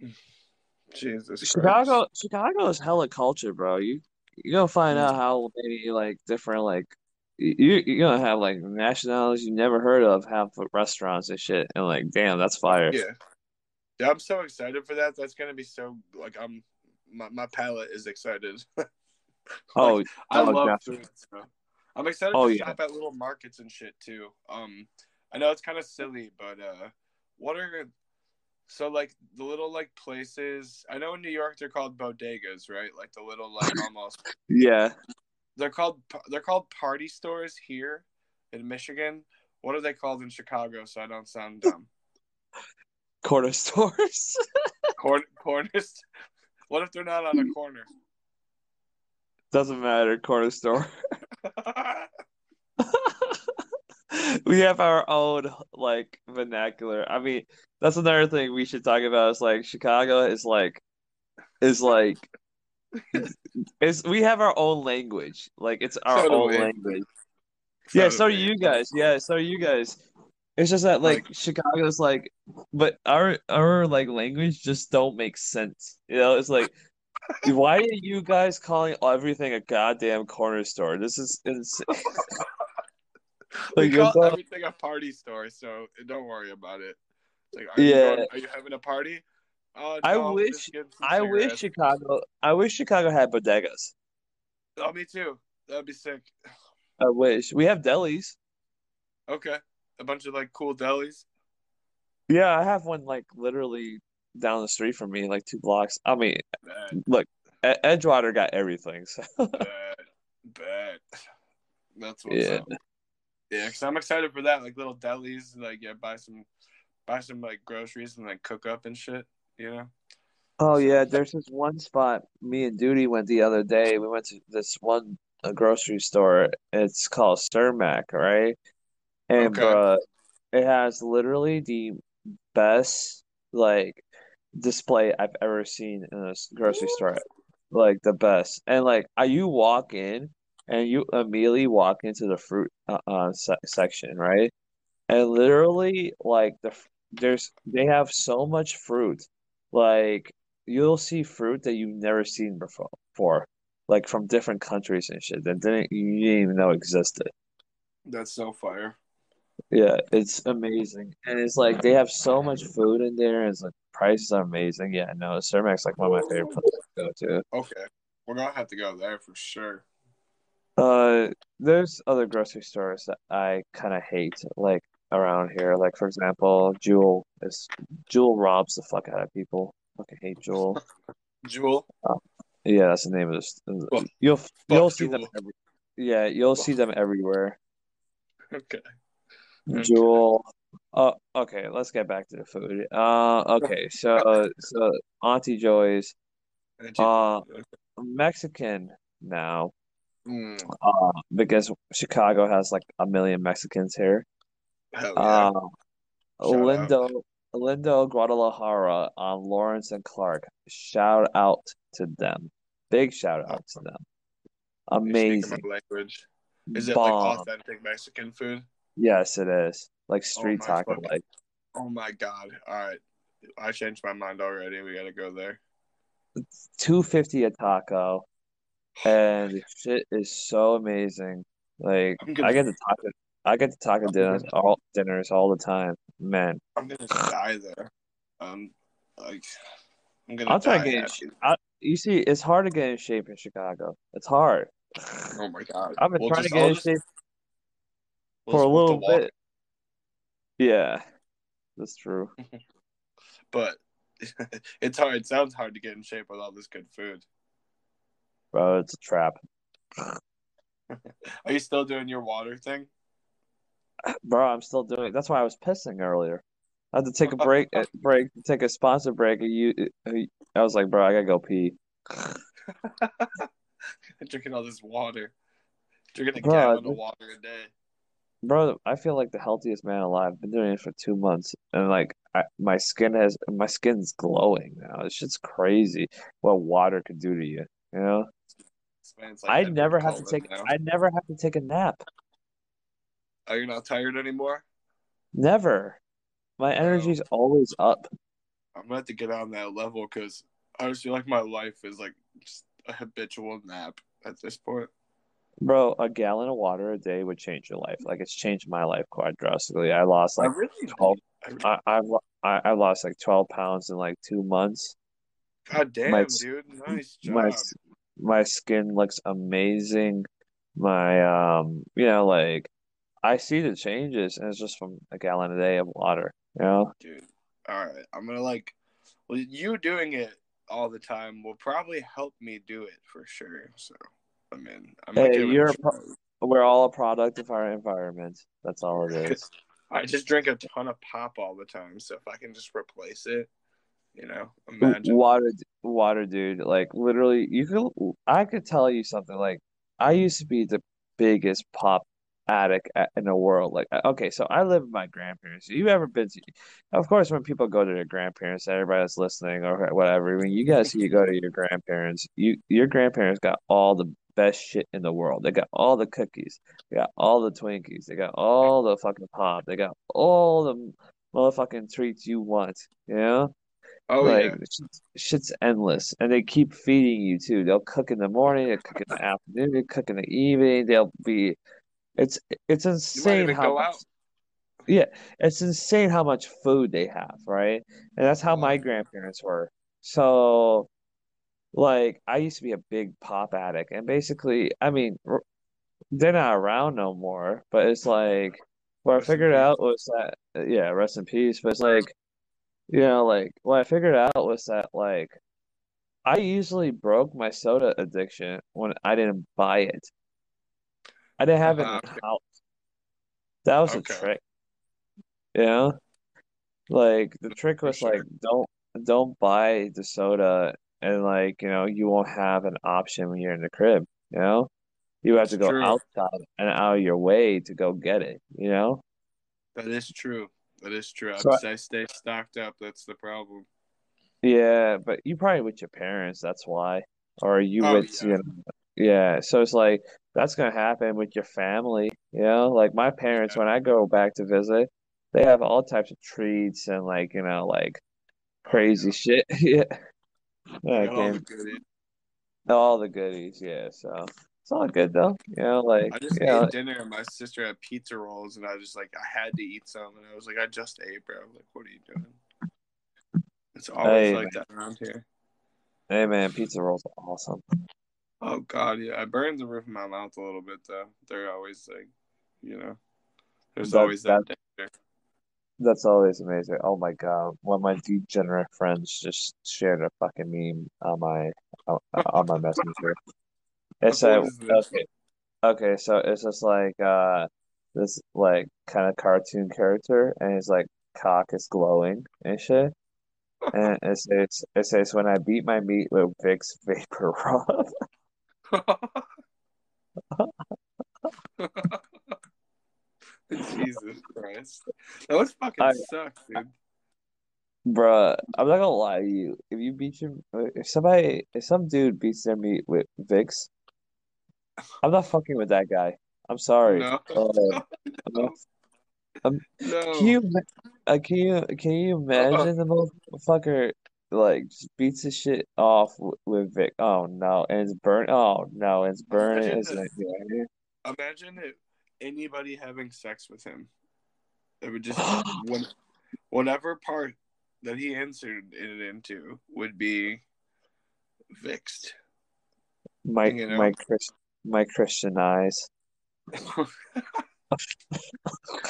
god. Jesus Christ. Chicago, Chicago is hella culture, bro. You you gonna find Mm. out how many like different like you you're gonna have like nationalities you never heard of have restaurants and shit, and like, damn, that's fire. Yeah. Yeah, I'm so excited for that. That's gonna be so like I'm my, my palate is excited. Oh, Like, I oh, love definitely. food. So. I'm excited Oh, to yeah. shop at little markets and shit too. Um, I know it's kind of silly, but uh, what are so like the little like places? I know in New York they're called bodegas, right? Like the little like almost Yeah. they're called they're called party stores here in Michigan. What are they called in Chicago? So I don't sound dumb. Corner stores. Corn corners. What if they're not on a corner? Doesn't matter, corner store. We have our own like vernacular. I mean, that's another thing we should talk about is like Chicago is like is like is we have our own language. Like it's our So own we. language. Yeah, so do you guys. Yeah, so you guys. It's just that like Chicago's like but our our like language just don't make sense. You know, it's like why are you guys calling everything a goddamn corner store? This is insane. We Like, call everything a party store, so don't worry about it. Like, are you Yeah. going, are you having a party? Oh, I no, I'm wish- I wish. Chicago I wish Chicago had bodegas. Oh, me too. That'd be sick. I wish. We have delis. Okay, a bunch of like cool delis. Yeah, I have one like literally down the street from me, like two blocks. I mean, Bad, look, E- Edgewater got everything. So bad, bad. That's what's Yeah. up. Yeah, because I'm excited for that. Like little delis, like yeah, buy some, buy some like groceries and like cook up and shit. You know. Oh yeah, there's this one spot me and Duty went the other day. We went to this one a grocery store. It's called Cermak, right? And Okay. bruh, it has literally the best like display I've ever seen in a grocery store. Like the best. And like uh, you walk in and you immediately walk into the fruit uh, uh se section, right? And literally like the there's they have so much fruit. Like you'll see fruit that you've never seen before, before, like from different countries and shit that didn't you didn't even know existed. That's so fire. Yeah, it's amazing. And it's like they have so much food in there, and it's like prices are amazing. Yeah, no, Cermak's like one of my favorite places to go to. Okay, we're gonna have to go there for sure. Uh, there's other grocery stores that I kind of hate, like around here. Like for example, Jewel is Jewel robs the fuck out of people. Fucking hate Jewel. Jewel. Yeah, that's the name of this. Fuck, You'll you'll see them every, yeah, you'll see them everywhere. Okay. Okay. Jewel. Oh, okay, let's get back to the food. Uh, okay, so so Auntie Joy's uh Mexican now, Mm, uh, because Chicago has like a million Mexicans here. hell yeah. Uh, Shout out. Lindo Lindo Guadalajara on Lawrence and Clark. Shout out to them. Big shout out to them. Amazing. language. Is it like authentic Mexican food? Yes, it is. Like street my taco like. Oh my god. All right. I changed my mind already. We gotta go there. 250 a taco. And shit is so amazing. Like gonna- I get the taco I get the taco dinners all dinners all the time. Man. I'm gonna die there. Um, like I'm gonna I'll try to die get in I, you see, it's hard to get in shape in Chicago. It's hard. Oh my god. I've been We'll trying just- to get I'll in just- shape we'll for a little to bit. Yeah, that's true. But it's hard. It sounds hard to get in shape with all this good food. Bro, it's a trap. Are you still doing your water thing? Bro, I'm still doing it. That's why I was pissing earlier. I had to take a break, a break, take a sponsor break. You, I was like, bro, I gotta go pee. Drinking all this water. Drinking a gallon of this- water a day. Bro, I feel like the healthiest man alive. I've Been doing it for two months, and like I, my skin has, my skin's glowing now. It's just crazy what water could do to you. You know, like I never have to take, now. I never have to take a nap. Are you not tired anymore? Never. My energy's always up. I'm gonna have to get on that level because I just feel like my life is like just a habitual nap at this point. Bro, a gallon of water a day would change your life. Like it's changed my life quite drastically. I lost like I really, 12 I really- I, I've I, I lost like 12 pounds in like two months. God damn, my- dude, nice job. My my skin looks amazing. My um, you know, like I see the changes, and it's just from a gallon a day of water. You know, dude. All right, I'm gonna like, well, you doing it all the time will probably help me do it for sure. So, I mean, I'm Hey, not you're a pro- we're all a product of our environment. That's all it is. I just drink a ton of pop all the time, so if I can just replace it, you know, imagine. Water, water, dude. Like literally, you could. I could tell you something. Like I used to be the biggest pop addict in the world. Like uh, okay, so I live with my grandparents. You ever been to? Of course, when people go to their grandparents, everybody that's listening or whatever. When you guys you go to your grandparents, you your grandparents got all the best shit in the world. They got all the cookies. They got all the Twinkies. They got all the fucking pop. They got all the motherfucking treats you want. You know. Oh Like yeah, shit's, shit's endless, and they keep feeding you too. They'll cook in the morning, they cook in the afternoon, they cook in the evening. They'll be, it's it's insane how much, yeah, it's insane how much food they have, right? And that's how my grandparents were. So, like, I used to be a big pop addict, and basically, I mean, they're not around no more. But it's like, what I Rest in figured out was that, yeah, rest in peace. But it's like. You know, like what I figured out was that like I usually broke my soda addiction when I didn't buy it. I didn't have it in Uh-huh, the okay. house. That was Okay. a trick. You know? Like the trick was sure. like don't don't buy the soda and like, you know, you won't have an option when you're in the crib, you know? You have to go true. outside and out of your way to go get it, you know? That is true. That is true. So I- I, stay stocked up. That's the problem. Yeah, but you probably with your parents, that's why. Or you Oh, with, yeah. you know, yeah. So it's like that's gonna happen with your family, you know? Like my parents, Yeah. when I go back to visit, they have all types of treats and like, you know, like crazy shit. Yeah. Yeah, I I got all the goodies. all the goodies, yeah. So it's all good though. You know, like I just know, ate dinner and my sister had pizza rolls and I was just like I had to eat some and I was like I just ate, bro. Like, what are you doing? It's always Hey, like that around here. hey man, pizza rolls are awesome. Oh god, yeah. I burned the roof of my mouth a little bit though. They're always like, you know, there's That- always that, danger. That's always amazing. Oh my God. One of my degenerate friends just shared a fucking meme on my on, on my messenger. It What said, okay, okay, so it's just like uh this like kind of cartoon character, and he's like cock is glowing and shit. And it says, it says, when I beat my meat with Vicks Vapor Rub. Jesus Christ. That was fucking I, sucks, dude. bruh, I'm not gonna lie to you. If you beat your, if somebody, if some dude beats their meat with Vicks, I'm not fucking with that guy. I'm sorry. No. Uh, I'm No. Can you, uh, can you, can you imagine the motherfucker like just beats his shit off with, with Vic? Oh no, and it's burnt. Oh no, it's burning. Imagine It's this. like, yeah. Imagine it, anybody having sex with him. It would just one, whatever part that he inserted it into would be fixed. My You know? my Chris my Christian eyes.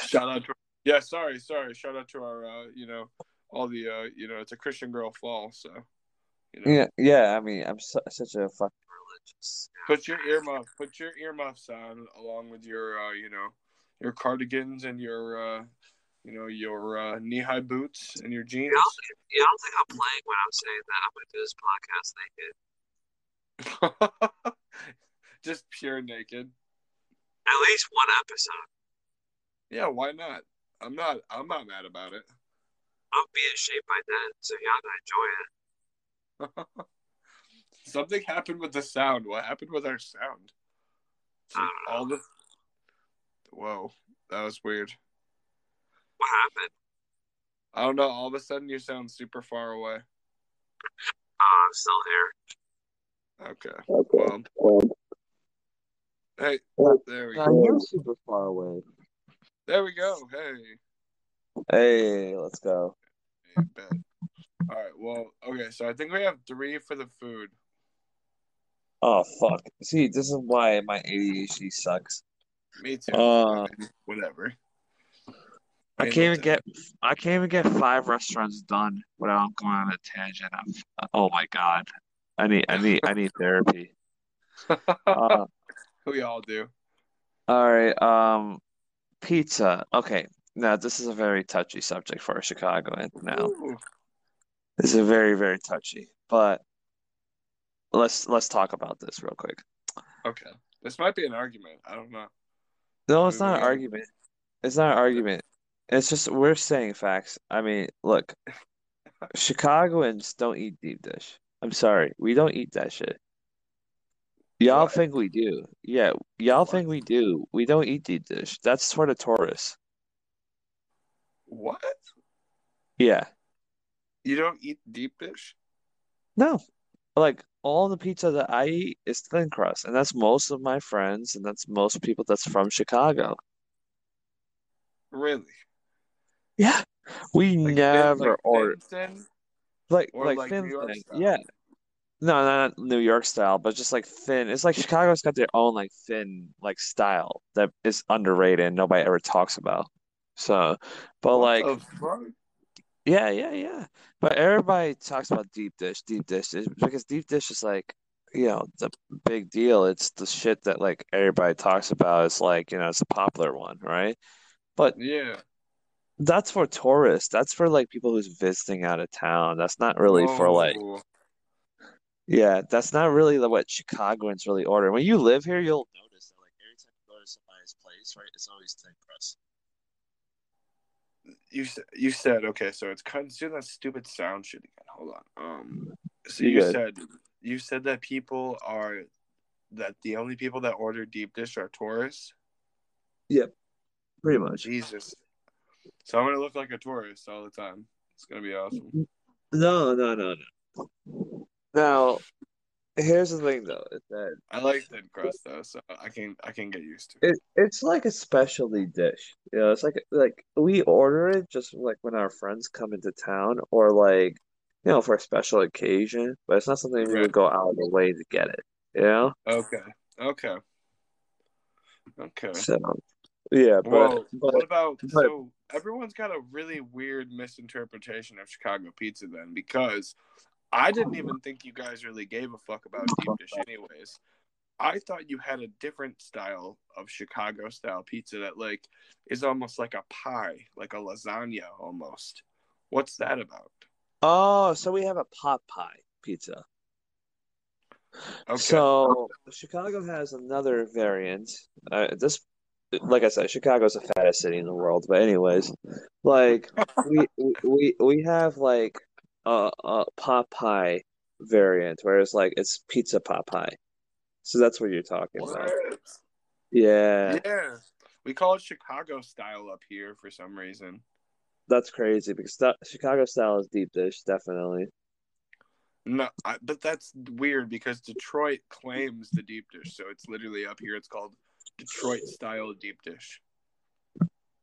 Shout out to yeah, sorry, sorry. Shout out to our uh, you know, all the uh, you know, it's a Christian girl fall, so you know. Yeah, yeah. I mean, I'm su such a fucking religious. Put your earmuff put your earmuffs on along with your uh, you know, your cardigans and your uh you know, your uh, knee high boots and your jeans. you don't think I'm playing when I'm saying that I'm gonna do this podcast naked? Just pure naked. At least one episode. Yeah, why not? I'm not I'm not mad about it. I'll be in shape by then, so y'all enjoy it. Something happened with the sound. What happened with our sound? It's like I all the Whoa, that was weird. What happened? I don't know. All of a sudden, you sound super far away. Oh, I'm still here. Okay. Well, hey, there we I go. am super far away. There we go. Hey, Hey, let's go. hey bet. All right. Well, okay. So I think we have three for the food. Oh fuck. See, this is why my ADHD sucks. Me too. Uh, Whatever. I can't even get I can't even get five restaurants done without going on a tangent. I'm, oh my god. I need I need I need therapy. Uh, we all do. all right, um pizza. Okay. Now this is a very touchy subject for a Chicagoan now. Ooh. This is very, very touchy. But let's let's talk about this real quick. Okay. This might be an argument. I don't know. No, it's not an argument. It's not an argument. It's just we're saying facts. I mean, look, Chicagoans don't eat deep dish. I'm sorry, we don't eat that shit. Y'all What? think we do. Yeah, y'all What? think we do. We don't eat deep dish. That's for the tourists. What? Yeah. You don't eat deep dish? No. Like all the pizza that I eat is thin crust, and that's most of my friends, and that's most people that's from Chicago. Really? Yeah. We Like thin, never like order thin thin, like or like like thin thin. Yeah. No, not New York style, but just like thin. It's like Chicago's got their own like thin like style that is underrated and nobody ever talks about. So, but What like? Yeah, yeah, yeah. But everybody talks about deep dish, deep dish, is- because deep dish is like, you know, the big deal. It's the shit that like everybody talks about. It's like, you know, it's a popular one, right? But Yeah. that's for tourists. That's for like people who's visiting out of town. That's not really for like. Oh. Yeah, that's not really the, what Chicagoans really order. When you live here, you'll notice that like every time you go to somebody's place, right, it's always thin crust. You said you said okay, so it's kind of doing that stupid sound shit again. Hold on. Um, so You you said you said that people are that the only people that order deep dish are tourists. Yep, pretty much. Jesus. So I'm gonna look like a tourist all the time. It's gonna be awesome. No, no, no, no. Now, here's the thing though, is that I like thin crust though, so I can I can get used to it. it it's like a specialty dish. You know, it's like like we order it just like when our friends come into town or like, you know, for a special occasion, but it's not something we would go out of the way to get it, you know? Okay. Okay. Okay. So, yeah, but Well, but what about but so everyone's got a really weird misinterpretation of Chicago pizza then because I didn't even think you guys really gave a fuck about deep dish, anyways. I thought you had a different style of Chicago style pizza that like is almost like a pie, like a lasagna almost. What's that about? Oh, so we have a pot pie pizza. Okay. So Chicago has another variant. Uh, this, like I said, Chicago's the fattest city in the world. But anyways, like we we we have like a, pie variant, whereas like it's pizza pot pie. So that's what you're talking about. Yeah, Yeah. We call it Chicago style up here for some reason. that's crazy because that, Chicago style is deep dish, definitely. No, I, but that's weird because Detroit claims the deep dish, so it's literally up here. It's called Detroit style deep dish.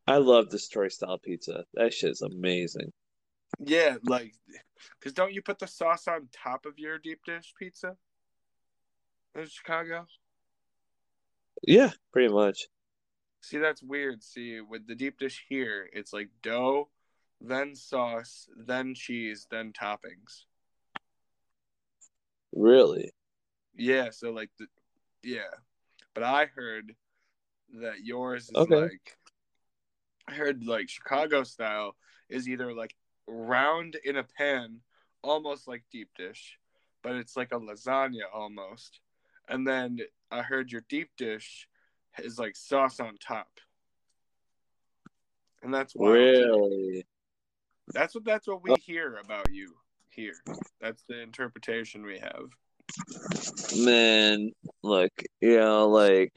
I love Detroit style pizza. That shit's amazing. Yeah, like, because don't you put the sauce on top of your deep dish pizza in Chicago? Yeah, pretty much. See, that's weird. See, with the deep dish here, it's like dough, then sauce, then cheese, then toppings. Really. Yeah, so like the yeah. But I heard that yours is Okay. like I heard like Chicago style is either like round in a pan, almost like deep dish, but it's like a lasagna almost. And then I heard your deep dish is like sauce on top. And that's why Really? that's what that's what we oh. hear about you here. That's the interpretation we have. Man, look, you know, like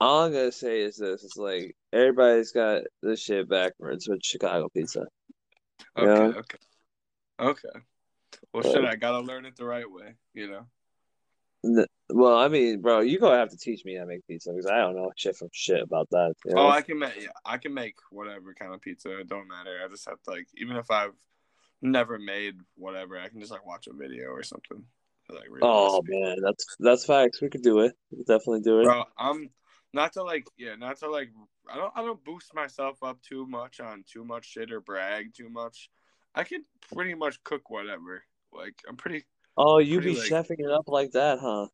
all I'm gonna say is this: it's like everybody's got this shit backwards with Chicago pizza. Okay, Yeah. okay. Okay. Well, shit, I gotta learn it the right way, you know? N- Well, I mean, bro, you gonna have to teach me how to make pizza because I don't know shit from shit about that. You Oh. I can make, yeah, I can make whatever kind of pizza. It don't matter. I just have to, like, even if I've never made whatever, I can just, like, watch a video or something. Like, Oh man, that's that's facts. We could do it. We could definitely do it. Bro, I'm not to, like, yeah, not to, like, I don't, I don't boost myself up too much on too much shit or brag too much. I can pretty much cook whatever. Like, I'm pretty, Oh, you pretty, be like- chefing it up like that, huh?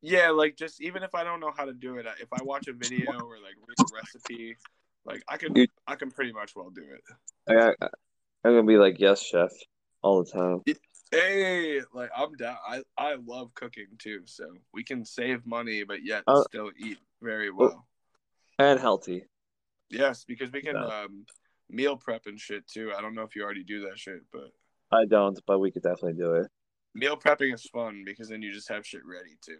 Yeah, like just even if I don't know how to do it, if I watch a video or like read a recipe, like I can You- I can pretty much well do it. I, I, I'm gonna be like, yes, chef, all the time. Hey, like I'm down. I I love cooking too, so we can save money but yet Uh, still eat very well. And healthy. Yes, because we can um meal prep and shit too. I don't know if you already do that shit, but I don't, but we could definitely do it. meal prepping is fun because then you just have shit ready too.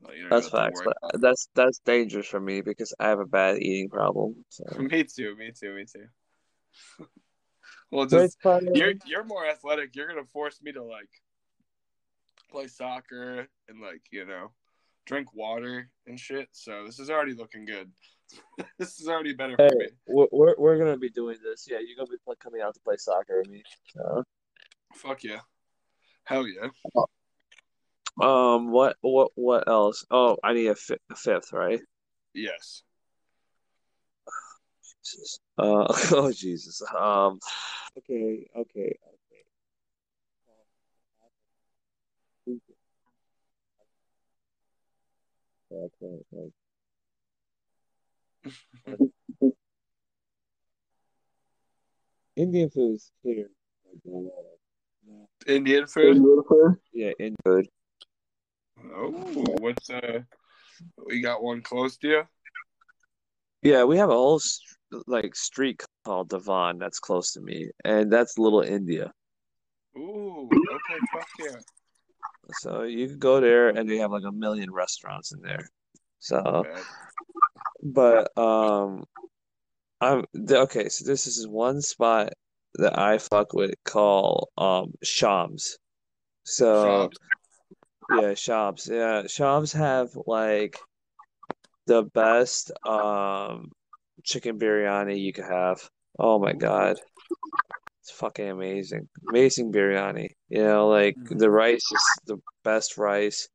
Like, you That's facts, but that's that's dangerous for me because I have a bad eating problem. So. me too, me too, me too. well, just you're you're more athletic. You're gonna force me to like play soccer and like you know drink water and shit. So this is already looking good. this is already better Hey, for me. we're, we're gonna be doing this. Yeah, you're gonna be coming out to play soccer with me. So. Fuck yeah, hell yeah. Um, what what what else? Oh, I need a, fi- a fifth, right? Yes. Jesus. Uh, oh Jesus. Um, okay, okay, okay. Okay, okay. Indian food is here. Indian food. Yeah, Indian food. Oh, what's uh? We got one close to you. Yeah, we have a whole like street called Devon that's close to me, and that's Little India. Ooh, okay, fuck yeah. So you could go there, and they have like a million restaurants in there. So, Bad. but um, I'm okay. So this is one spot that I fuck with called um Shams. So Shops. yeah, Shams. Yeah, Shams have like the best um chicken biryani you could have. Oh my God. Fucking amazing. Amazing biryani. You know, like mm-hmm. the rice is the best rice.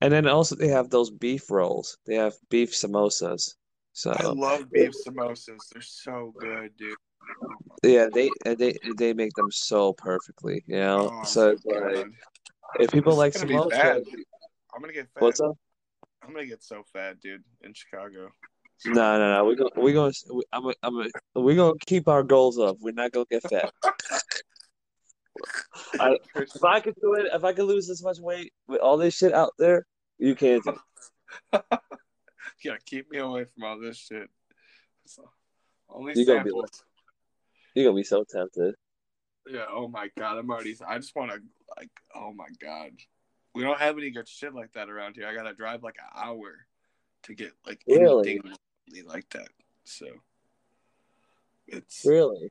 And then also they have those beef rolls. They have beef samosas. So I love beef samosas. They're so good, dude. Yeah, they uh, they they make them so perfectly, you know. Oh so like if people like gonna be samosa. I'm gonna get fat. what's up? I'm gonna get so fat, dude, in Chicago. No, no, no. We're gonna we're gonna I'm a, I'm a, we're gonna keep our goals up. We're not gonna get fat. I, if I could do it, if I could lose this much weight with all this shit out there, you can't do it. yeah, keep me away from all this shit. So, only You gonna be samples. You're gonna be so tempted. Yeah. Oh my god. I'm already. I just want to like. Oh my god. We don't have any good shit like that around here. I gotta drive like an hour to get like Really? anything remotely like that. So it's Really?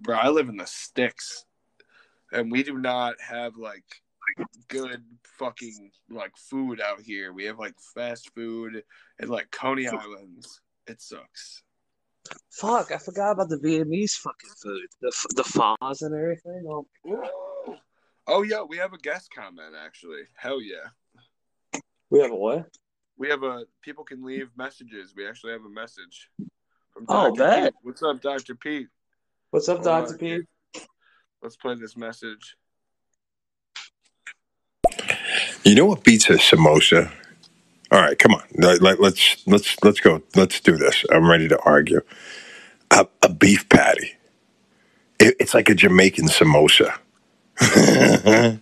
bro. I live in the sticks, and we do not have like good fucking like food out here. We have like fast food and like Coney Islands. It sucks. Fuck! I forgot about the Vietnamese fucking food, the f- the pho's and everything. Oh, Ooh. Oh yeah, we have a guest comment actually. Hell yeah. we have a what? We have a people can leave messages. We actually have a message from Oh, Dr. bet. Pete. What's up, Dr. Pete? What's up, oh, Doctor Pete? Let's play this message. You know what beats a samosa? All right, come on. Let, let, let's let's let's go. Let's do this. I'm ready to argue. A, a beef patty. It, it's like a Jamaican samosa.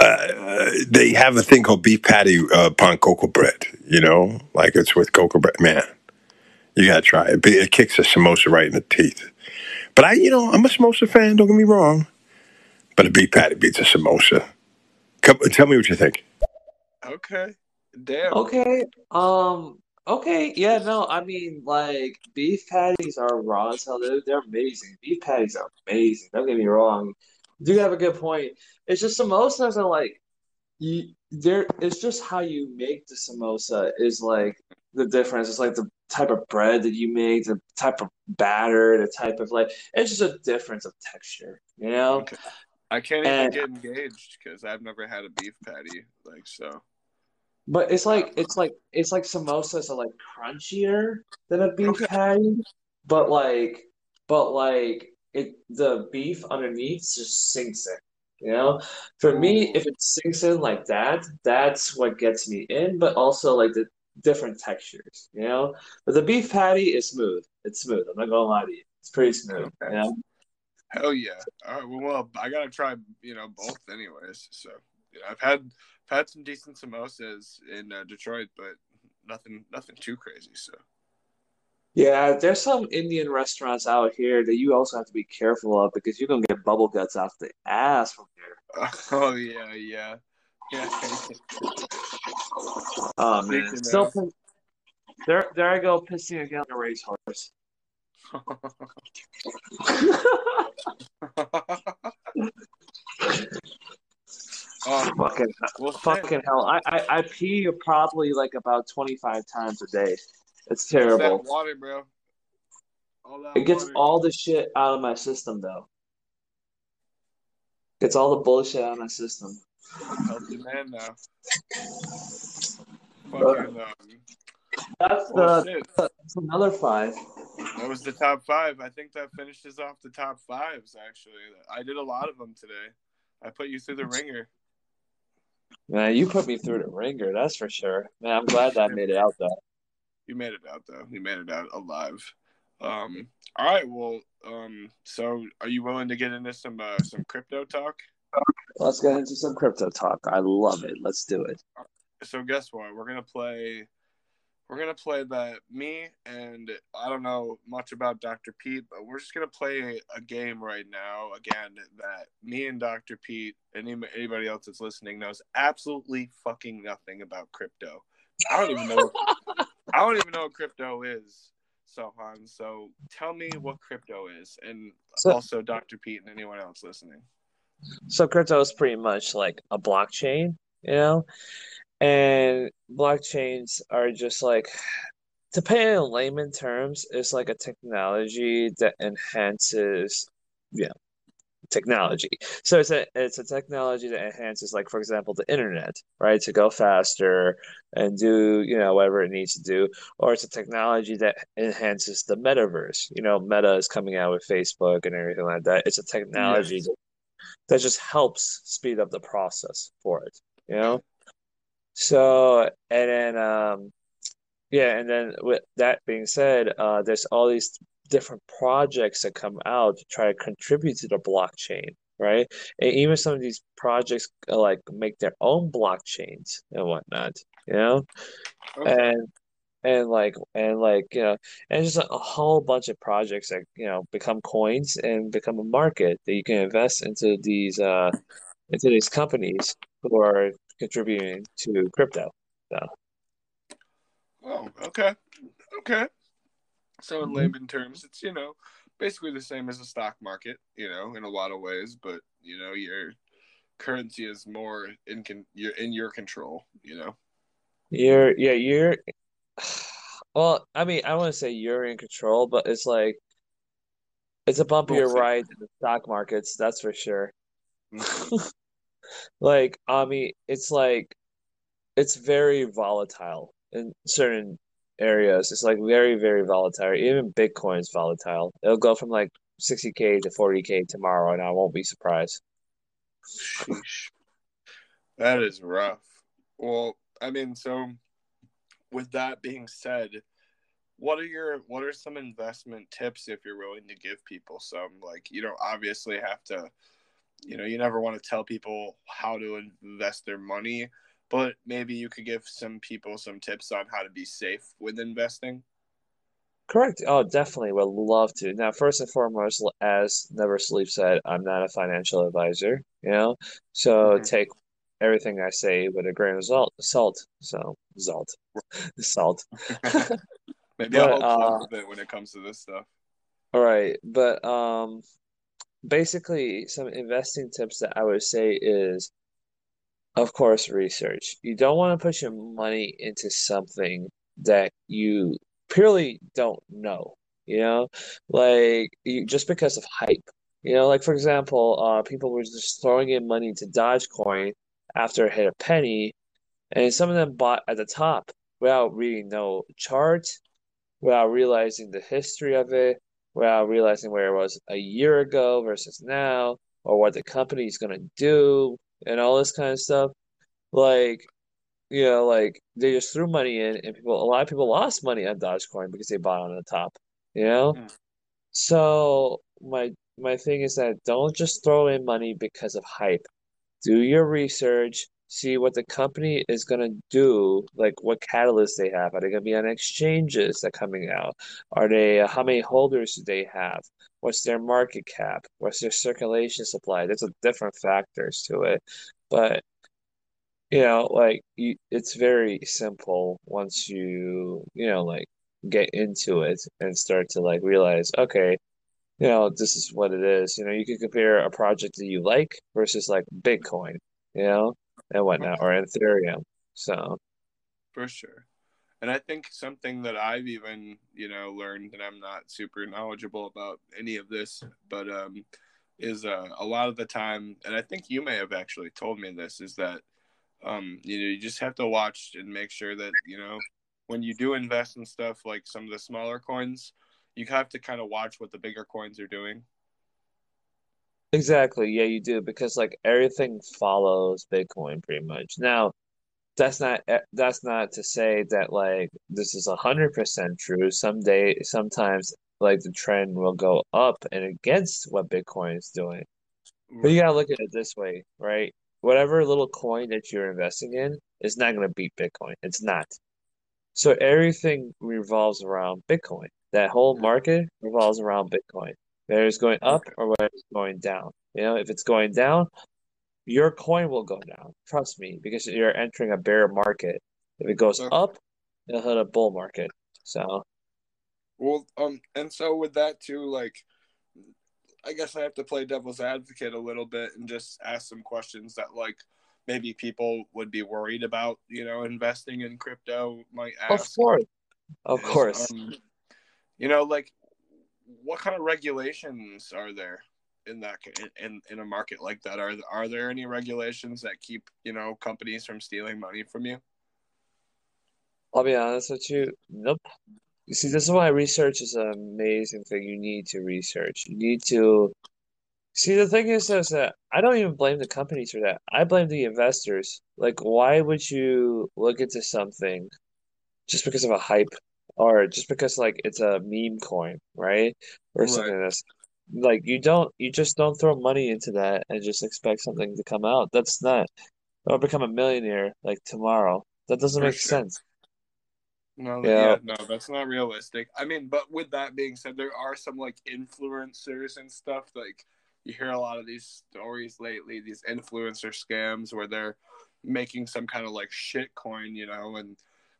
uh, they have a thing called beef patty uh, upon cocoa bread. You know, like it's with cocoa bread. Man, you gotta try it. It kicks a samosa right in the teeth. But I, you know, I'm a samosa fan. Don't get me wrong. But a beef patty beats a samosa. Come, tell me what you think. Okay. Damn. Okay. Um. Okay. Yeah. No. I mean, like beef patties are raw as hell. They're, they're amazing. Beef patties are amazing. Don't get me wrong. You do have a good point. It's just samosas are like you. There. It's just how you make the samosa is like the difference. It's like the type of bread that you make, the type of batter, the type of like. It's just a difference of texture. You know. Okay. I can't even get engaged because I've never had a beef patty. Like so. But it's like it's like it's like samosas are like crunchier than a beef Okay. patty, but like but like it the beef underneath just sinks in. You know? For me, if it sinks in like that, that's what gets me in, but also like the different textures, you know? But the beef patty is smooth. It's smooth. I'm not gonna lie to you. It's pretty smooth. Okay. You know? Hell yeah. All right. Well, well, I gotta try. You know, both anyways. So you know, I've had I've had some decent samosas in uh, Detroit, but nothing nothing too crazy. So. Yeah, there's some Indian restaurants out here that you also have to be careful of because you're gonna get bubble guts off the ass from here. Oh yeah, yeah, yeah. Oh man, still there. There I go, pissing again on a racehorse. um, fucking, well, fucking hell! I, I, I pee probably like about twenty five times a day. It's terrible. water, bro. It gets water. all the shit out of my system though. Gets all the bullshit out of my system. Healthy man now. Fucking, um, That's well, the that's another five. That was the top five. I think that finishes off the top fives. Actually, I did a lot of them today. I put you through the ringer. Man, you put me through the ringer, that's for sure. Man, I'm glad that I made it out though. You made it out though. You made it out alive. Um. All right. Well. Um. So, are you willing to get into some uh, some crypto talk? Let's get into some crypto talk. I love it. Let's do it. So, guess what? We're gonna play. We're gonna play that me and I don't know much about Dr. Pete, but we're just gonna play a game right now. Again, that me and Dr. Pete and anybody else that's listening knows absolutely fucking nothing about crypto. I don't even know. I don't even know what crypto is. Sohan, so tell me what crypto is, and So- also Dr. Pete and anyone else listening. So crypto is pretty much like a blockchain, you know? And blockchains are just like, to put it in layman terms, it's like a technology that enhances, yeah, technology. So it's a it's a technology that enhances, like for example, the internet, right, to go faster and do you know whatever it needs to do, or it's a technology that enhances the metaverse. You know, Meta is coming out with Facebook and everything like that. It's a technology Yes. that, that just helps speed up the process for it. You know, so and then um yeah, and then with that being said, uh, there's all these different projects that come out to try to contribute to the blockchain, right? And even some of these projects uh, like make their own blockchains and whatnot, you know? Okay. And and like and like you know, and just a, a whole bunch of projects that you know become coins and become a market that you can invest into these uh into these companies who are contributing to crypto. So. Oh, okay. Okay. So in Mhm. layman terms, it's you know basically the same as the stock market, you know, in a lot of ways, but you know your currency is more in con- you're in your control, you know. You're yeah, you're well, I mean, I want to say you're in control, but it's like it's a bumpier ride in the stock markets, that's for sure. Mhm. Like, I mean, it's like it's very volatile in certain areas. It's like very, very volatile. Even Bitcoin's volatile. It'll go from like 60K to 40K tomorrow, and I won't be surprised. Sheesh. That is rough. Well, I mean, so with that being said, what are your what are some investment tips if you're willing to give people some like you don't obviously have to you know you never want to tell people how to invest their money but maybe you could give some people some tips on how to be safe with investing Correct. Oh, definitely would love to. Now, first and foremost, as NxverSleep said, I'm not a financial advisor, you know, so Mhm. take everything I say with a grain of salt. Salt. So, salt. Salt. maybe i'll But help uh, a bit when it comes to this stuff all right. But um, basically, some investing tips that I would say is, of course, research. You don't want to put your money into something that you purely don't know, you know, like you, just because of hype. You know, like for example, uh, people were just throwing in money into Dogecoin after it hit a penny, and some of them bought at the top without reading no chart, without realizing the history of it, without realizing where it was a year ago versus now, or what the company is gonna do, and all this kind of stuff. Like, you know, like they just threw money in, and people, a lot of people lost money on Dogecoin because they bought on the top, you know? Mm. So my my thing is that don't just throw in money because of hype. Do your research, see what the company is gonna do, like what catalysts they have. Are they gonna be on exchanges that are coming out? Are they, how many holders do they have? What's their market cap? What's their circulation supply? There's a different factors to it. But you know, like you, it's very simple once you, you know, like get into it and start to like realize, okay, you know, this is what it is. You know, you can compare a project that you like versus like Bitcoin, you know, and whatnot, or Ethereum. So, for sure and i think something that i've even you know learned and i'm not super knowledgeable about any of this but um is uh, a lot of the time and i think you may have actually told me this is that um you know you just have to watch and make sure that you know when you do invest in stuff like some of the smaller coins you have to kind of watch what the bigger coins are doing exactly, yeah, you do because like everything follows Bitcoin pretty much. Now, that's not eh, that's not to say that like this is a hundred percent true. Someday, sometimes like the trend will go up and against what Bitcoin is doing. But you gotta look at it this way, right? Whatever little coin that you're investing in is not gonna beat Bitcoin. It's not. So everything revolves around Bitcoin. That whole market revolves around Bitcoin. Whether it's going up or whether it's going down. You know, if it's going down, your coin will go down. Trust me, because you're entering a bear market. If it goes okay up, it'll hit a bull market. So well um and so with that too like I guess I have to play devil's advocate a little bit and just ask some questions that like maybe people would be worried about, you know, investing in crypto might of course, of is course. um you know like what kind of regulations are there? In that in in a market like that? Are are there any regulations that keep you know companies from stealing money from you? I'll be honest with you. Nope. You see, this is why research is an amazing thing. You need to research. You need to see. The thing is, is that I don't even blame the companies for that. I blame the investors. Like, why would you look into something just because of a hype or just because like it's a meme coin, right? Or something like that's like you don't you just don't throw money into that and just expect something to come out. That's not or become a millionaire like tomorrow. That doesn't For make sure. sense. No, know? yeah, no, that's not realistic. I mean, but with that being said, there are some like influencers and stuff. Like you hear a lot of these stories lately, these influencer scams where they're making some kind of like shit coin, you know, and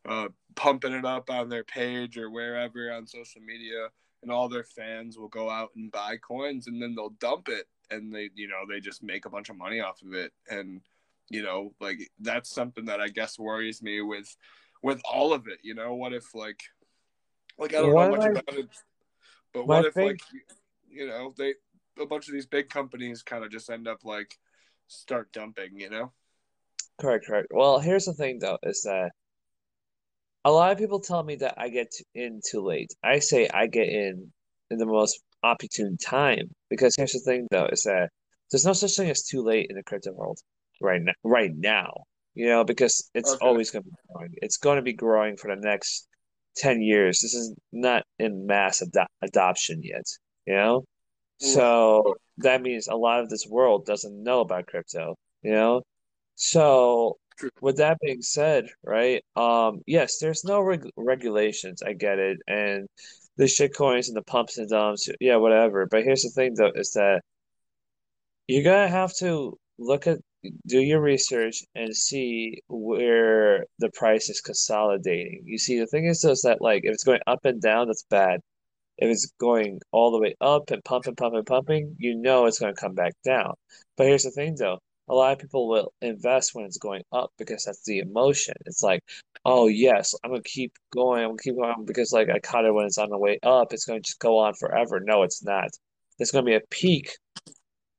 uh, pumping it up on their page or wherever on social media, and all their fans will go out and buy coins, and then they'll dump it, and they, you know, they just make a bunch of money off of it, and you know, like that's something that I guess worries me with with all of it. You know, what if like like I don't know One much my about it, but what if thing like you know they a bunch of these big companies kind of just end up like start dumping, you know? correct, correct. Well, here's the thing though, is that a lot of people tell me that I get in too late. I say I get in in the most opportune time because here's the thing though, is that there's no such thing as too late in the crypto world right now, right now. You know, because it's Okay. always going to be growing. It's going to be growing for the next 10 years. This is not in mass ado adoption yet, you know? Right. So that means a lot of this world doesn't know about crypto, you know? So With that being said, right? Um, yes, there's no reg regulations. I get it, and the shit coins and the pumps and dumps, yeah, whatever. But here's the thing, though, is that you're gonna have to look at, do your research and see where the price is consolidating. You see, the thing is, is that like if it's going up and down, that's bad. If it's going all the way up and pumping, pumping, pumping, you know it's going to come back down. But here's the thing, though. A lot of people will invest when it's going up because that's the emotion. It's like, oh yes, I'm gonna keep going, I'm gonna keep going because like I caught it when it's on the way up, it's gonna just go on forever. No, it's not. There's gonna be a peak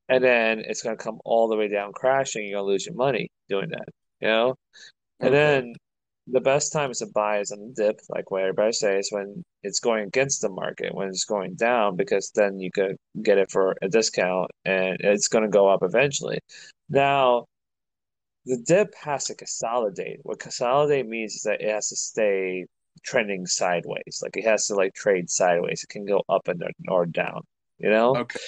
and then it's gonna come all the way down crashing. You're gonna lose your money doing that, you know? And mm-hmm. then the best times to buy is on the dip, like what everybody says, when it's going against the market, when it's going down, because then you could get it for a discount and it's going to go up eventually. Now, the dip has to consolidate. What consolidate means is that it has to stay trending sideways. Like it has to like trade sideways. It can go up and or down, you know? Okay.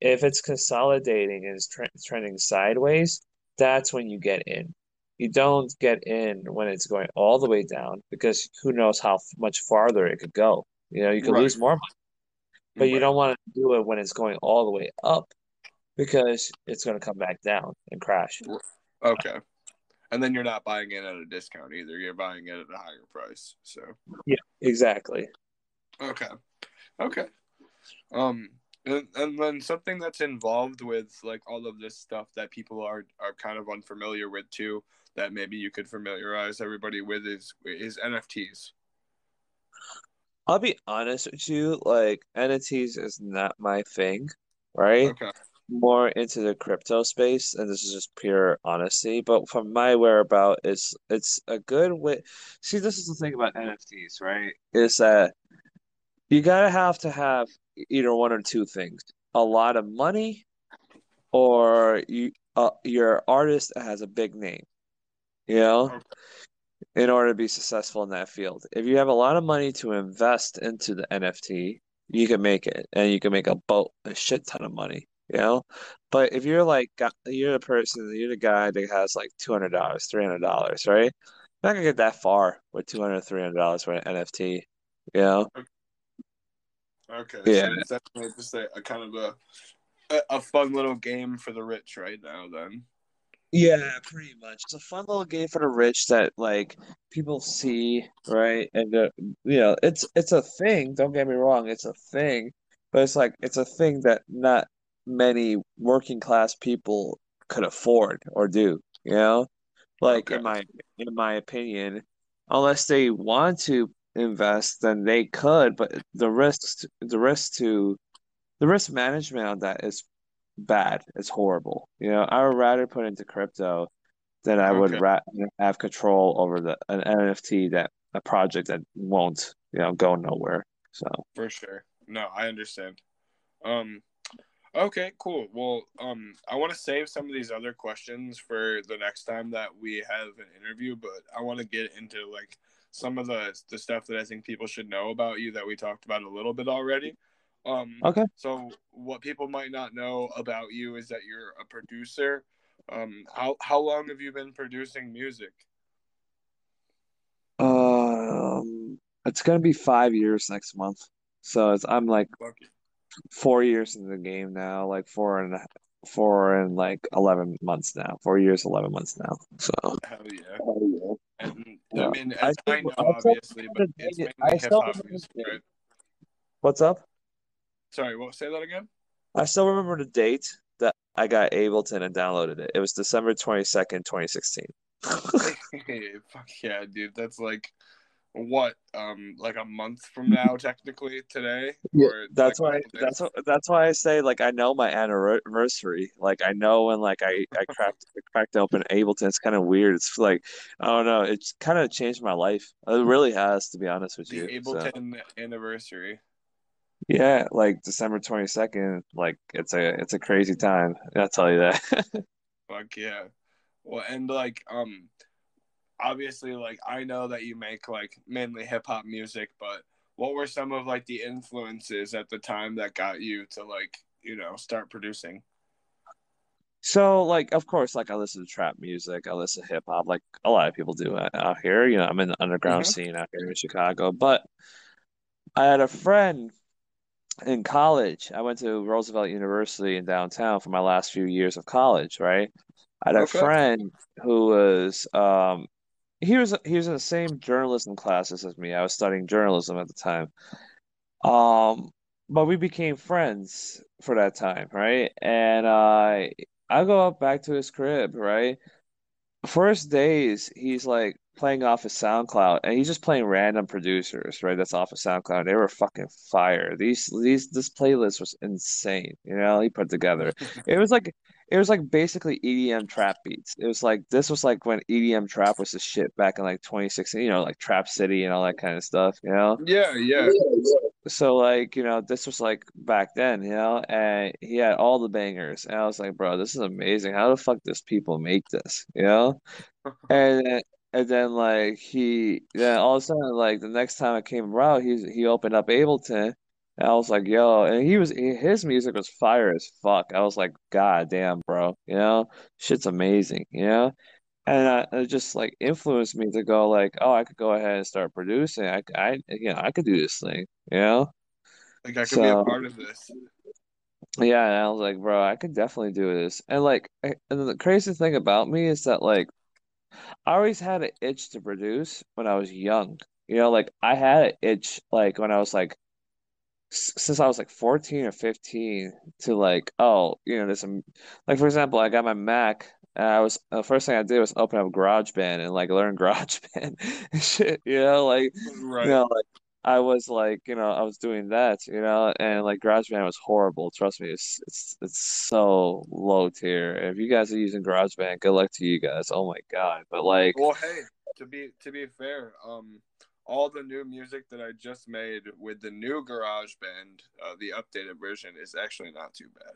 If it's consolidating and it's tre trending sideways, that's when you get in. You don't get in when it's going all the way down because who knows how f- much farther it could go. You know, you could Right. lose more money, but you don't want to do it when it's going all the way up because it's going to come back down and crash. Okay. And then you're not buying it at a discount either. You're buying it at a higher price. So Yeah, exactly. okay. Okay. Um and, and then something that's involved with like all of this stuff that people are are kind of unfamiliar with too that maybe you could familiarize everybody with is is NFTs. I'll be honest with you, like NFTs is not my thing, right? Okay. More into the crypto space, and this is just pure honesty. But from my whereabout, it's it's a good way. See, this is the thing about NFTs, right? Is that you gotta have to have either one or two things: a lot of money, or you uh, your artist has a big name, you know? In order to be successful in that field. If you have a lot of money to invest into the NFT, you can make it and you can make a boat, a shit ton of money, you know? But if you're like, you're the person, you're the guy that has like $200, $300, right? You're not gonna get that far with $200, $300 for an NFT, you know? Okay. Yeah. So it's definitely just a, a kind of a- a fun little game for the rich right now then. Yeah, pretty much. It's a fun little game for the rich that like people see, right? And uh, you know, it's it's a thing, don't get me wrong, it's a thing, but it's like it's a thing that not many working class people could afford or do, you know? Like Okay. in my in my opinion, unless they want to invest, then they could, but the risks the risk to the risk management on that is bad. It's horrible. You know, I would rather put into crypto than I would ra have control over the an NFT that a project that won't, you know, go nowhere. So, for sure. No, I understand. Um, okay, cool. Well, um, I want to save some of these other questions for the next time that we have an interview, but I want to get into like some of the the stuff that I think people should know about you that we talked about a little bit already. Um, okay. so what people might not know about you is that you're a producer. Um, how how long have you been producing music? Um, it's gonna be five years next month. So it's I'm like Fuck four years in the game now, like four and four and like 11 months now. Four years, 11 months now. So, Hell yeah. Oh, And yeah. I mean, I still, I know, I obviously, but it's mainly I hip still hop music, right? What's up? Sorry, what? Say that again. I still remember the date that I got Ableton and downloaded it. It was December 22nd, 2016. Fuck yeah, dude. That's like what, um, like a month from now, technically today, Yeah, or like that's a why that's what that's why I say like I know my anniversary. Like I know when like I I cracked cracked open Ableton. It's kind of weird. It's like I don't know. It's kind of changed my life. It really has, to be honest with The you. So Ableton anniversary. Yeah, like December 22nd, like it's a it's a crazy time. I'll tell you that. Fuck yeah. Well, and like, um, obviously, like I know that you make like mainly hip hop music, but what were some of like the influences at the time that got you to like, you know, start producing? So like of course like I listen to trap music, I listen to hip hop like a lot of people do out here. You know, I'm in the underground hmm scene out here in Chicago, but I had a friend in college, I went to Roosevelt University in downtown for my last few years of college, right? I had a friend who was um he was he was in the same journalism classes as me. I was studying journalism at the time. Um, but we became friends for that time, right? And uh I go up back to his crib, right? First days, he's like playing off of SoundCloud, and he's just playing random producers, right? That's off of SoundCloud. They were fucking fire. These these this playlist was insane. You know, he put together. It was like it was like basically EDM trap beats. It was like this was like when EDM trap was the shit back in like 2016. You know, like Trap City and all that kind of stuff. You know. Yeah, yeah. So like, you know, this was like back then, you know, and he had all the bangers. And I was like, bro, this is amazing. How the fuck does people make this? You know? And and then like he then all of a sudden like the next time I came around, he he opened up Ableton and I was like, yo, and he was his music was fire as fuck. I was like, God damn, bro, you know, shit's amazing, you know? And I, it just like influenced me to go like, oh, I could go ahead and start producing. I, I, you know, I could do this thing, you know? Like I could be a part of this. yeah, and I was like, bro, I could definitely do this. And like, and the crazy thing about me is that like, I always had an itch to produce when I was young. You know, like I had an itch like when I was like since I was like 14 or 15 to like, oh, you know, there's some um, like for example, I got my Mac and I was the first thing I did was open up GarageBand and like learn GarageBand and shit, you know, like you Right. know, like I was like, you know, I was doing that, you know, and like GarageBand was horrible. Trust me, it's it's it's so low tier. If you guys are using GarageBand, good luck to you guys. Oh my God. But like Well, hey, to be to be fair, um, all the new music that I just made with the new GarageBand, uh, the updated version, is actually not too bad.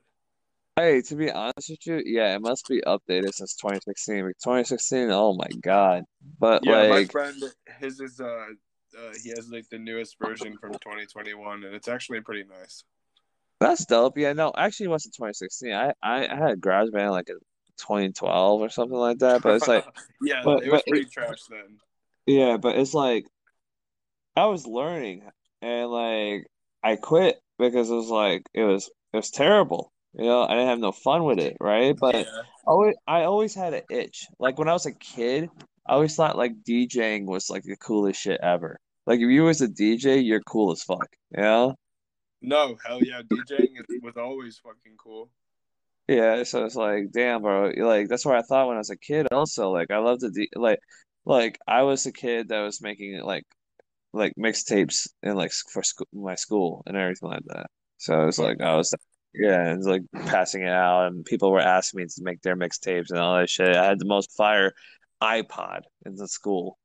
Hey, to be honest with you, yeah, it must be updated since 2016. 2016, oh my God. But Yeah, my friend, his is uh, uh, he has like the newest version from 2021, and it's actually pretty nice. that's dope. Yeah, no, actually, it wasn't 2016. I, I, I had GarageBand like in 2012 or something like that. But it's like, yeah, but, it was pretty it, trash then. yeah, but it's like, I was learning and like, I quit because it was like, it was, it was terrible. You know, I didn't have no fun with it, right? But Yeah. always, I always had an itch. Like when I was a kid, I always thought like DJing was like the coolest shit ever. Like if you was a DJ, you're cool as fuck. You know? No, hell yeah, DJing was always fucking cool. Yeah, so it's like, damn, bro. Like that's what I thought when I was a kid. Also, like I love to D like, like I was a kid that was making like like mixtapes and like for school, my school and everything like that. So it's like I was, yeah, and like passing it out, and people were asking me to make their mixtapes and all that shit. I had the most fire iPod in the school.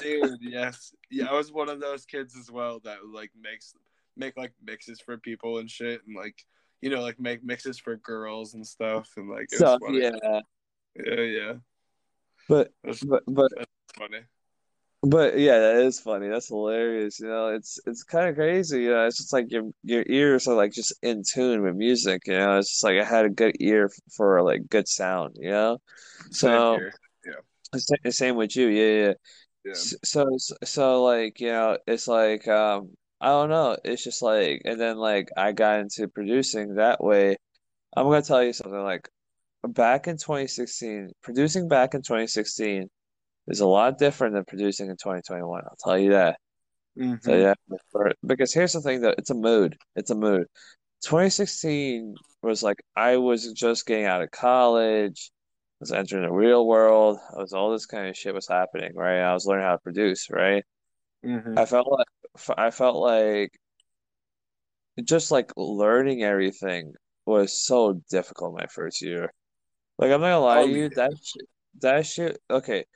Dude, yes. Yeah, I was one of those kids as well that like makes make like mixes for people and shit and like you know, like make mixes for girls and stuff and like it So was funny. yeah, Yeah, yeah. but That's, but but that's funny. but yeah, that is funny. That's hilarious. You know, it's it's kind of crazy. You know, it's just like your your ears are like just in tune with music. You know, it's just like I had a good ear for like good sound. You know, so sa- same with you. Yeah, yeah. Yeah. So, so like, you know, it's like, um, I don't know. It's just like, and then like I got into producing that way. I'm gonna tell you something like back in 2016, producing back in 2016 is a lot different than producing in 2021. I'll tell you that. Mhm. So yeah, for- because here's the thing that it's a mood. It's a mood. 2016 was like I was just getting out of college, was entering the real world. I was all this kind of shit was happening, right? I was learning how to produce, right? Mhm. I felt like I felt like just like learning everything was so difficult my first year. Like I'm not gonna lie Oh, to you, that shit, that shit. Okay,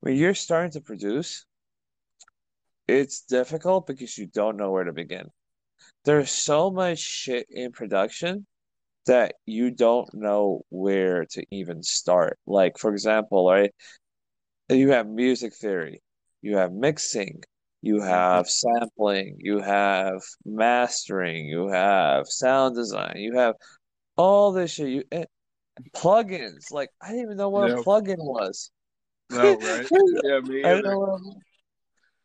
when you're starting to produce, it's difficult because you don't know where to begin. There's so much shit in production that you don't know where to even start. Like for example, right? You have music theory, you have mixing, you Mhm. have sampling, you have mastering, you have sound design, you have all this shit. You and plugins. Like I didn't even know what a Yep. plugin was. No, right? Yeah, me either. what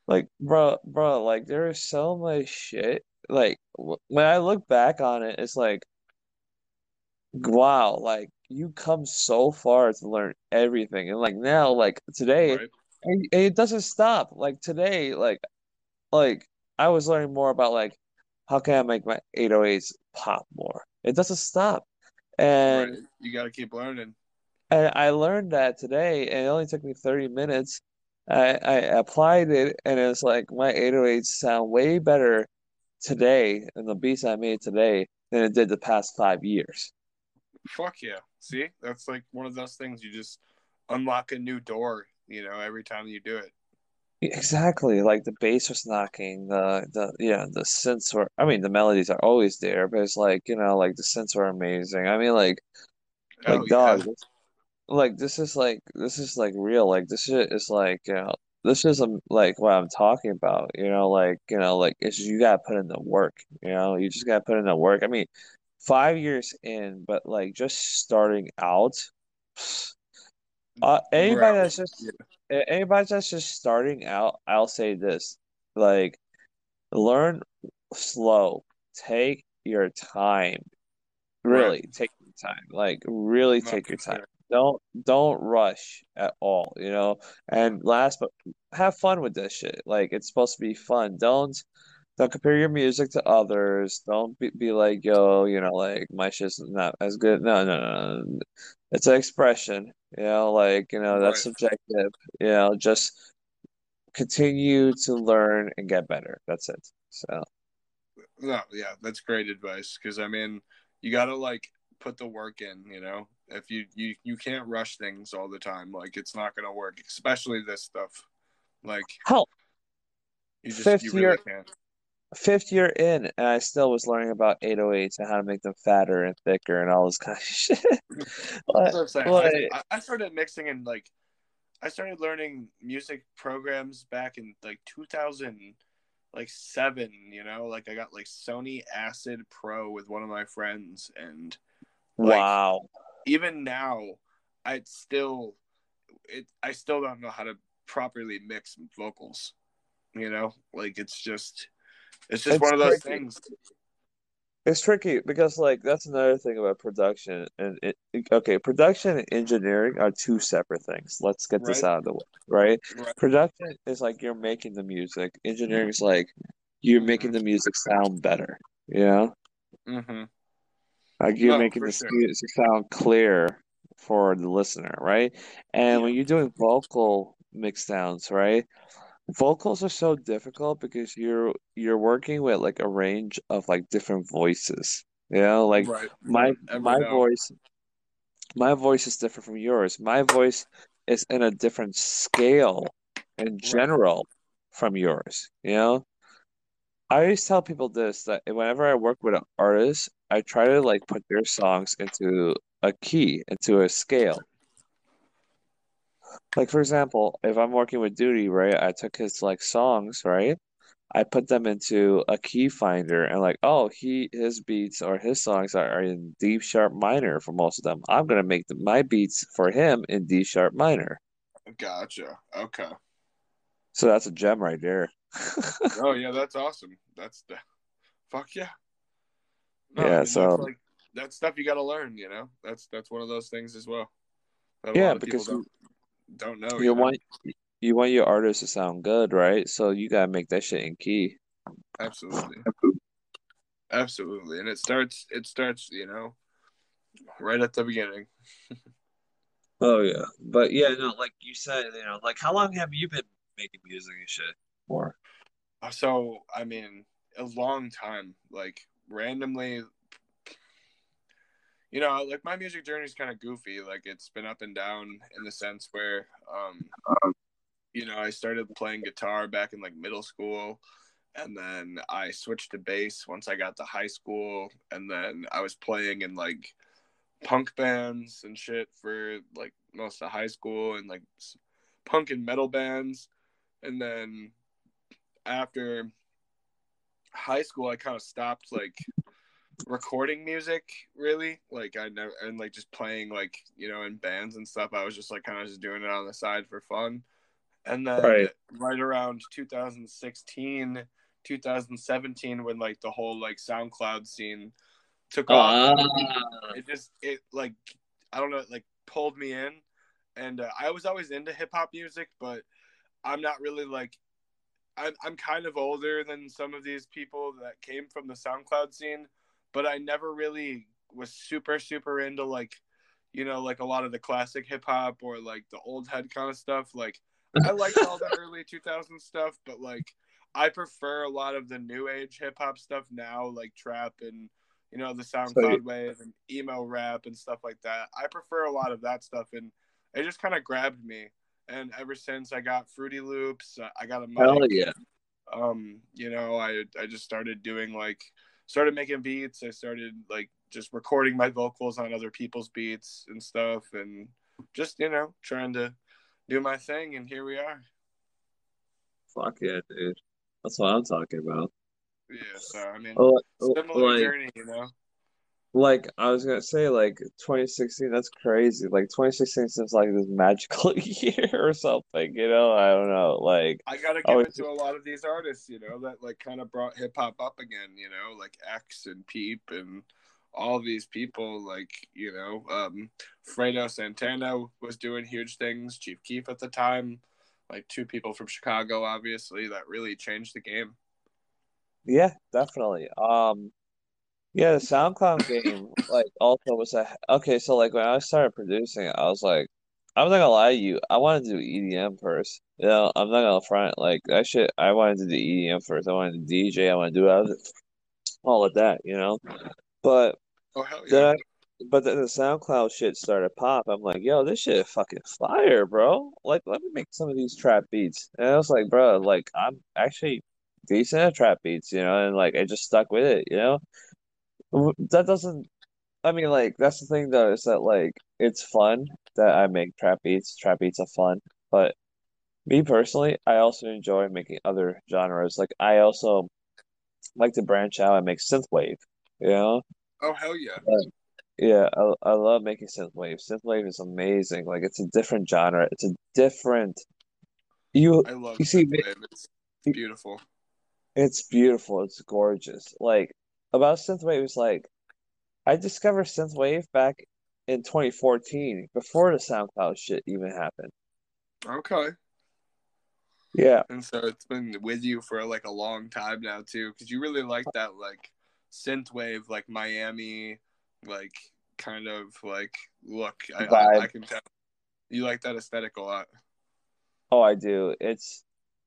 like, bro, bro, like there is so much shit. Like when I look back on it, it's like, wow, like you come so far to learn everything, and like now, like today. Right. And it doesn't stop. Like today, like like I was learning more about like how can I make my 808s pop more. It doesn't stop. Right. And You got to keep learning. and I learned that today and it only took me 30 minutes. I, I applied it and it's like my 808s sound way better today and the beats I made today than it did the past five years. Fuck yeah. See? That's like one of those things you just unlock a new door, you know, every time you do it. Exactly, like the bass was knocking, the the yeah, the synths were I mean the melodies are always there, but it's like, you know, like the synths were amazing. I mean like Oh, like yeah. dog, this, like this is like this is like real. Like this shit is like, you know, this is um, like what I'm talking about, you know, like, you know, like it's you gotta put in the work, you know, you just gotta put in the work. I mean, five years in, but like just starting out, uh, anybody Bro. that's just a- anybody that's just starting out, I'll say this, like learn slow, take your time, really Right. take your time, like really take your time. Don't don't rush at all, you know. And last, but have fun with this shit. Like it's supposed to be fun. Don't don't compare your music to others. Don't be, be like, yo, you know, like my shit's not as good. No, no, no, no. It's an expression, you know, like, you know, that's Right. subjective. You know, just continue to learn and get better. That's it. So, No, yeah, that's great advice because I mean, you got to like put the work in, you know. If you you you can't rush things all the time, like it's not going to work, especially this stuff. Like hell, you just fifth you year, really can't. Fifth year in, and I still was learning about 808s and how to make them fatter and thicker and all this kind of shit. That's what I'm saying. like, I, started mixing in like I started learning music programs back in like 2000 like 7, you know? Like I got like Sony Acid Pro with one of my friends and like wow. even now I still it I still don't know how to properly mix vocals, you know? Like it's just it's just It's one of those tricky. things. It's tricky because like that's another thing about production and it, okay, production and engineering are two separate things. Let's get this out of the way, right? Right. Production is like you're making the music. Engineering is like you're making Mhm. the music sound better, Yeah. know? Mhm. Like you're No, making the sure. music sound clear for the listener, right? And Yeah. when you're doing vocal mix downs, right? Vocals are so difficult because you're you're working with like a range of like different voices. You know, like Right. my Ever my know. voice my voice is different from yours. My voice is in a different scale in general from yours, you know? I always tell people this that whenever I work with an artist, I try to like put their songs into a key, into a scale. Like for example, if I'm working with Duty, right, I took his like songs, right? I put them into a key finder and like, oh, he his beats or his songs are, are in D sharp minor for most of them. I'm gonna make the, my beats for him in D sharp minor. Gotcha. Okay. So that's a gem right there. Oh yeah, that's awesome. That's the fuck yeah. No, Yeah, I mean, so- that's like that's stuff you got to learn. You know, that's that's one of those things as well. Yeah, lot of people because don't know. you You know? want you want your artist to sound good, right? So you gotta make that shit in key. Absolutely. Absolutely. And it starts it starts, you know, right at the beginning. Oh yeah, but yeah, no, like you said, you know, like how long have you been making music and shit for? So, I mean, a long time. Like randomly you know, like my music journey is kind of goofy. Like it's been up and down in the sense where um you know, I started playing guitar back in like middle school and then I switched to bass once I got to high school and then I was playing in like punk bands and shit for like most of high school and like punk and metal bands and then after high school I kind of stopped like recording music really. Like I never and like just playing like you know in bands and stuff I was just like kind of just doing it on the side for fun. And then Right. right around 2016 2017 when like the whole like SoundCloud scene took off Ah, it just it like I don't know like pulled me in. And uh, I was always into hip hop music but I'm not really like I'm I'm kind of older than some of these people that came from the SoundCloud scene but I never really was super super into like you know like a lot of the classic hip hop or like the old head kind of stuff like I liked all the early 2000 stuff but like I prefer a lot of the new age hip hop stuff now like trap and you know the SoundCloud wave and emo rap and stuff like that. I prefer a lot of that stuff, and it just kind of grabbed me. And ever since I got Fruity Loops, I got a mic. hell yeah. Um, you know, I I just started doing like started making beats. I started like just recording my vocals on other people's beats and stuff, and just you know trying to do my thing. And here we are. Fuck yeah, dude. That's what I'm talking about. Yeah. So I mean, Oh, oh similar like, journey, you know. Like I was gonna say, like 2016, that's crazy. Like 2016 seems like this magical year or something, you know? I don't know. Like, I gotta Oh, give it to a lot of these artists, you know, that like kind of brought hip hop up again, you know, like X and Peep and all these people, like you know, um, Fredo Santana was doing huge things. Chief Keef at the time, like two people from Chicago, obviously, that really changed the game. yeah, definitely. Um, yeah, the SoundCloud game, like, also was a okay. So, like, when I started producing, I was like, I'm not gonna lie to you, I wanted to do EDM first. You know, I'm not gonna front like that shit. I wanted to do EDM first. I wanted to DJ. I want to do all of- all of that, you know. But Oh hell then yeah! I, but then the SoundCloud shit started pop. I'm like, yo, this shit is fucking fire, bro. Like, let me make some of these trap beats. And I was like, bro, like, I'm actually decent at trap beats, you know, and like, I just stuck with it, you know. That doesn't, I mean, like, that's the thing though, is that like, it's fun that I make trap beats. Trap beats are fun, but me personally, I also enjoy making other genres. Like, I also like to branch out and make synthwave, you know. Oh hell yeah! Yeah, I I love making synthwave. Synthwave is amazing. Like it's a different genre. It's a different you I love you see. It's beautiful. it's beautiful. It's gorgeous. Like about synthwave is like I discovered synthwave back in 2014 before the SoundCloud shit even happened. Okay, Yeah. and so it's been with you for like a long time now too, because you really like that like synthwave, like Miami, like kind of like look. I, I, I can tell you like that aesthetic a lot. Oh, I do. It's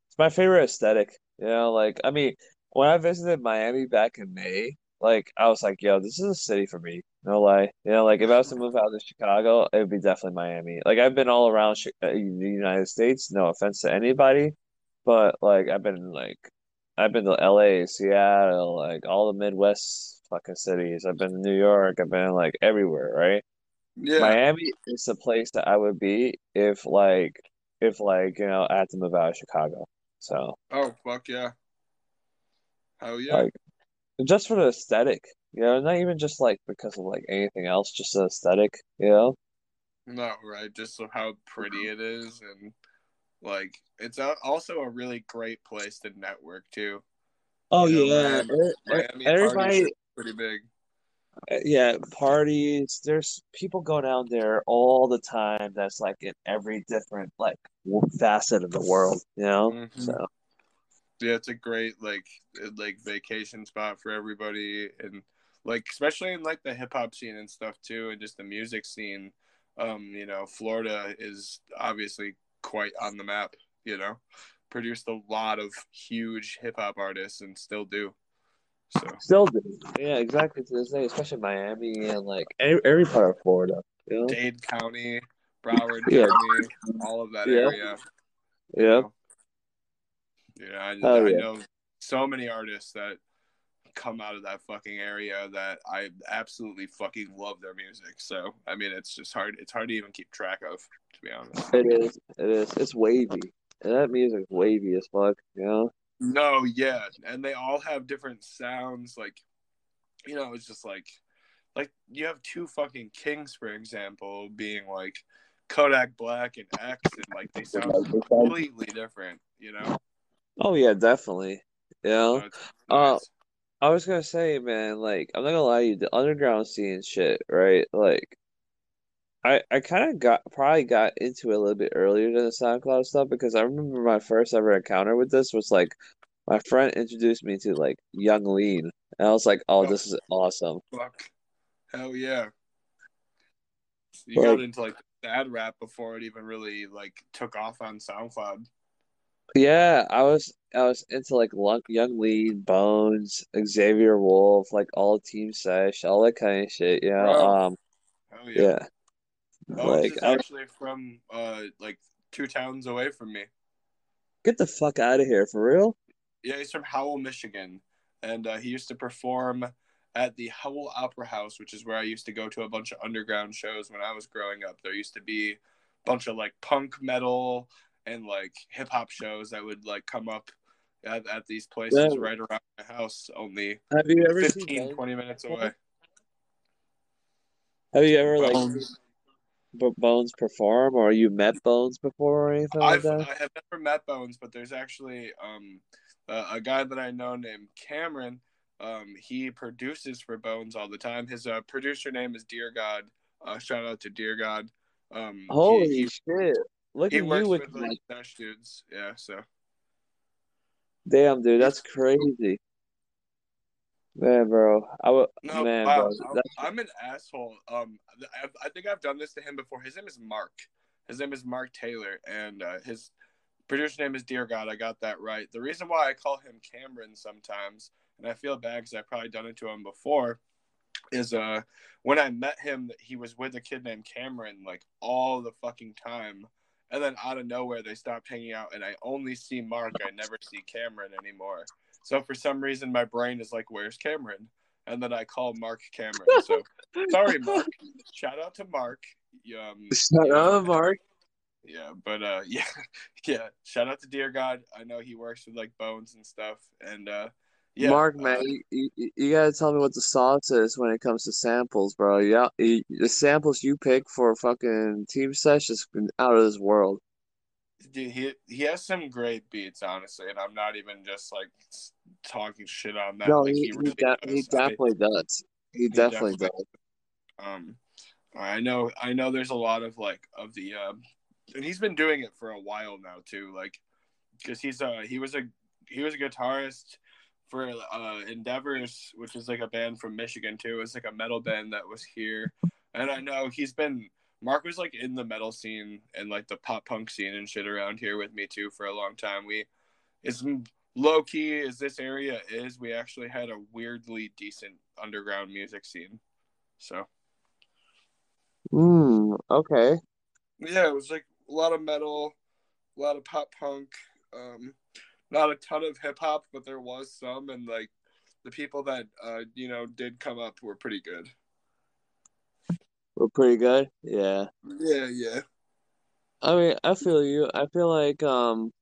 it's my favorite aesthetic. You know, like I mean, when I visited Miami back in May, like I was like, yo, this is a city for me. No lie. You know, like if I was to move out to Chicago, it would be definitely Miami. Like I've been all around uh, the United States. No offense to anybody, but like I've been like I've been to LA, Seattle, like all the Midwest fucking cities. I've been to New York. I've been like everywhere, right? Yeah. Miami is the place that I would be if like if like you know I had to move out of Chicago. So Oh fuck yeah. Hell yeah. like just for the aesthetic, you know, not even just like because of like anything else, just the aesthetic, you know. No, right. Just of how pretty it is, and like it's also a really great place to network too. Oh You know, yeah, Miami- Miami everybody, pretty big. yeah, parties. There's people go down there all the time. That's like in every different like facet of the world, you know. Mhm. So Yeah, it's a great like uh, like vacation spot for everybody, and like especially in like the hip hop scene and stuff too, and just the music scene. Um, you know, Florida is obviously quite on the map. You know, produced a lot of huge hip hop artists and still do. So still do, yeah, exactly to this day, especially Miami and like every, every part of Florida, you know. Dade County, Broward Yeah. County, all of that Yeah. area. you Yeah. know. Yeah, I, Oh, I yeah. know so many artists that come out of that fucking area that I absolutely fucking love their music. So I mean, it's just hard. It's hard to even keep track of, to be honest. It is. It is. It's wavy. And that music's wavy as fuck, you know? No, yeah, and they all have different sounds. Like, you know, it's just like, like you have two fucking kings, for example, being like Kodak Black and X, and like they sound completely different. You know. Oh yeah, definitely. You know? So it's Uh. I was gonna say, man, like I'm not gonna lie to you, the underground scene shit, right? Like I I kind of got probably got into it a little bit earlier than the SoundCloud stuff because I remember my first ever encounter with this was like my friend introduced me to like Yung Lean, and I was like, oh, this is awesome. Fuck. Hell yeah. You got into like sad rap before it even really like took off on SoundCloud. Yeah, I was I was into like Lun- Yung Lean, Bones, Xavier Wulf, like all Team Sesh, all that kind of shit. You know, Bro. um, Hell yeah. yeah, Bones like is I actually from uh like two towns away from me. get the fuck out of here for real. Yeah, he's from Howell, Michigan, and uh, he used to perform at the Howell Opera House, which is where I used to go to a bunch of underground shows when I was growing up. There used to be a bunch of like punk metal and like hip hop shows that would like come up at, at these places Yeah. right around my house, only Have you ever 15, Bones? 20 minutes away. Have you ever like Bones. Bones perform, or you met Bones before or anything like I've that? I have never met Bones, but there's actually um a, a guy that I know named Cameron. Um, he produces for Bones all the time. His uh, producer name is Dear God. Uh, shout out to Dear God. Um, he- Holy he, shit! Look he at works you with with like, like Dash dudes. Yeah, so damn, dude, that's crazy. Man, bro, I would, no, man, wow, bro, I'm, I'm an asshole. Um, I, I think I've done this to him before. His name is Mark. His name is Mark Taylor, and uh, his producer name is Dear God. I got that right. The reason why I call him Cameron sometimes, and I feel bad because I've probably done it to him before, is uh when I met him, he was with a kid named Cameron like all the fucking time, and then out of nowhere they stopped hanging out, and I only see Mark. I never see Cameron anymore. So for some reason, my brain is like, "Where's Cameron?" And then I call Mark Cameron. So sorry, Mark. Shout out to Mark. Um, shut yeah. Mark. yeah, but uh, yeah, yeah. Shout out to Dear God. I know he works with like Bones and stuff, and uh, yeah, Mark, uh, man, you, you, you gotta tell me what the sauce is when it comes to samples, bro. Yeah, you, the samples you pick for fucking team been out of this world. dude, he he has some great beats, honestly, and I'm not even just like talking shit on that. No, like he, he he, really de- he does. I- definitely does. He definitely definitely does. um i know i know there's a lot of like of the um and he's been doing it for a while now too like because he's uh he was a he was a guitarist for uh endeavors which is like a band from michigan too it's like a metal band that was here and i know he's been mark was like in the metal scene and like the pop punk scene and shit around here with me too for a long time we it's low key as this area is, we actually had a weirdly decent underground music scene. So Hmm, okay. yeah, it was like a lot of metal, a lot of pop punk, um, not a ton of hip hop, but there was some, and like the people that uh, you know did come up were pretty good. We're pretty good. Yeah. Yeah, yeah. I mean, I feel you. I feel like um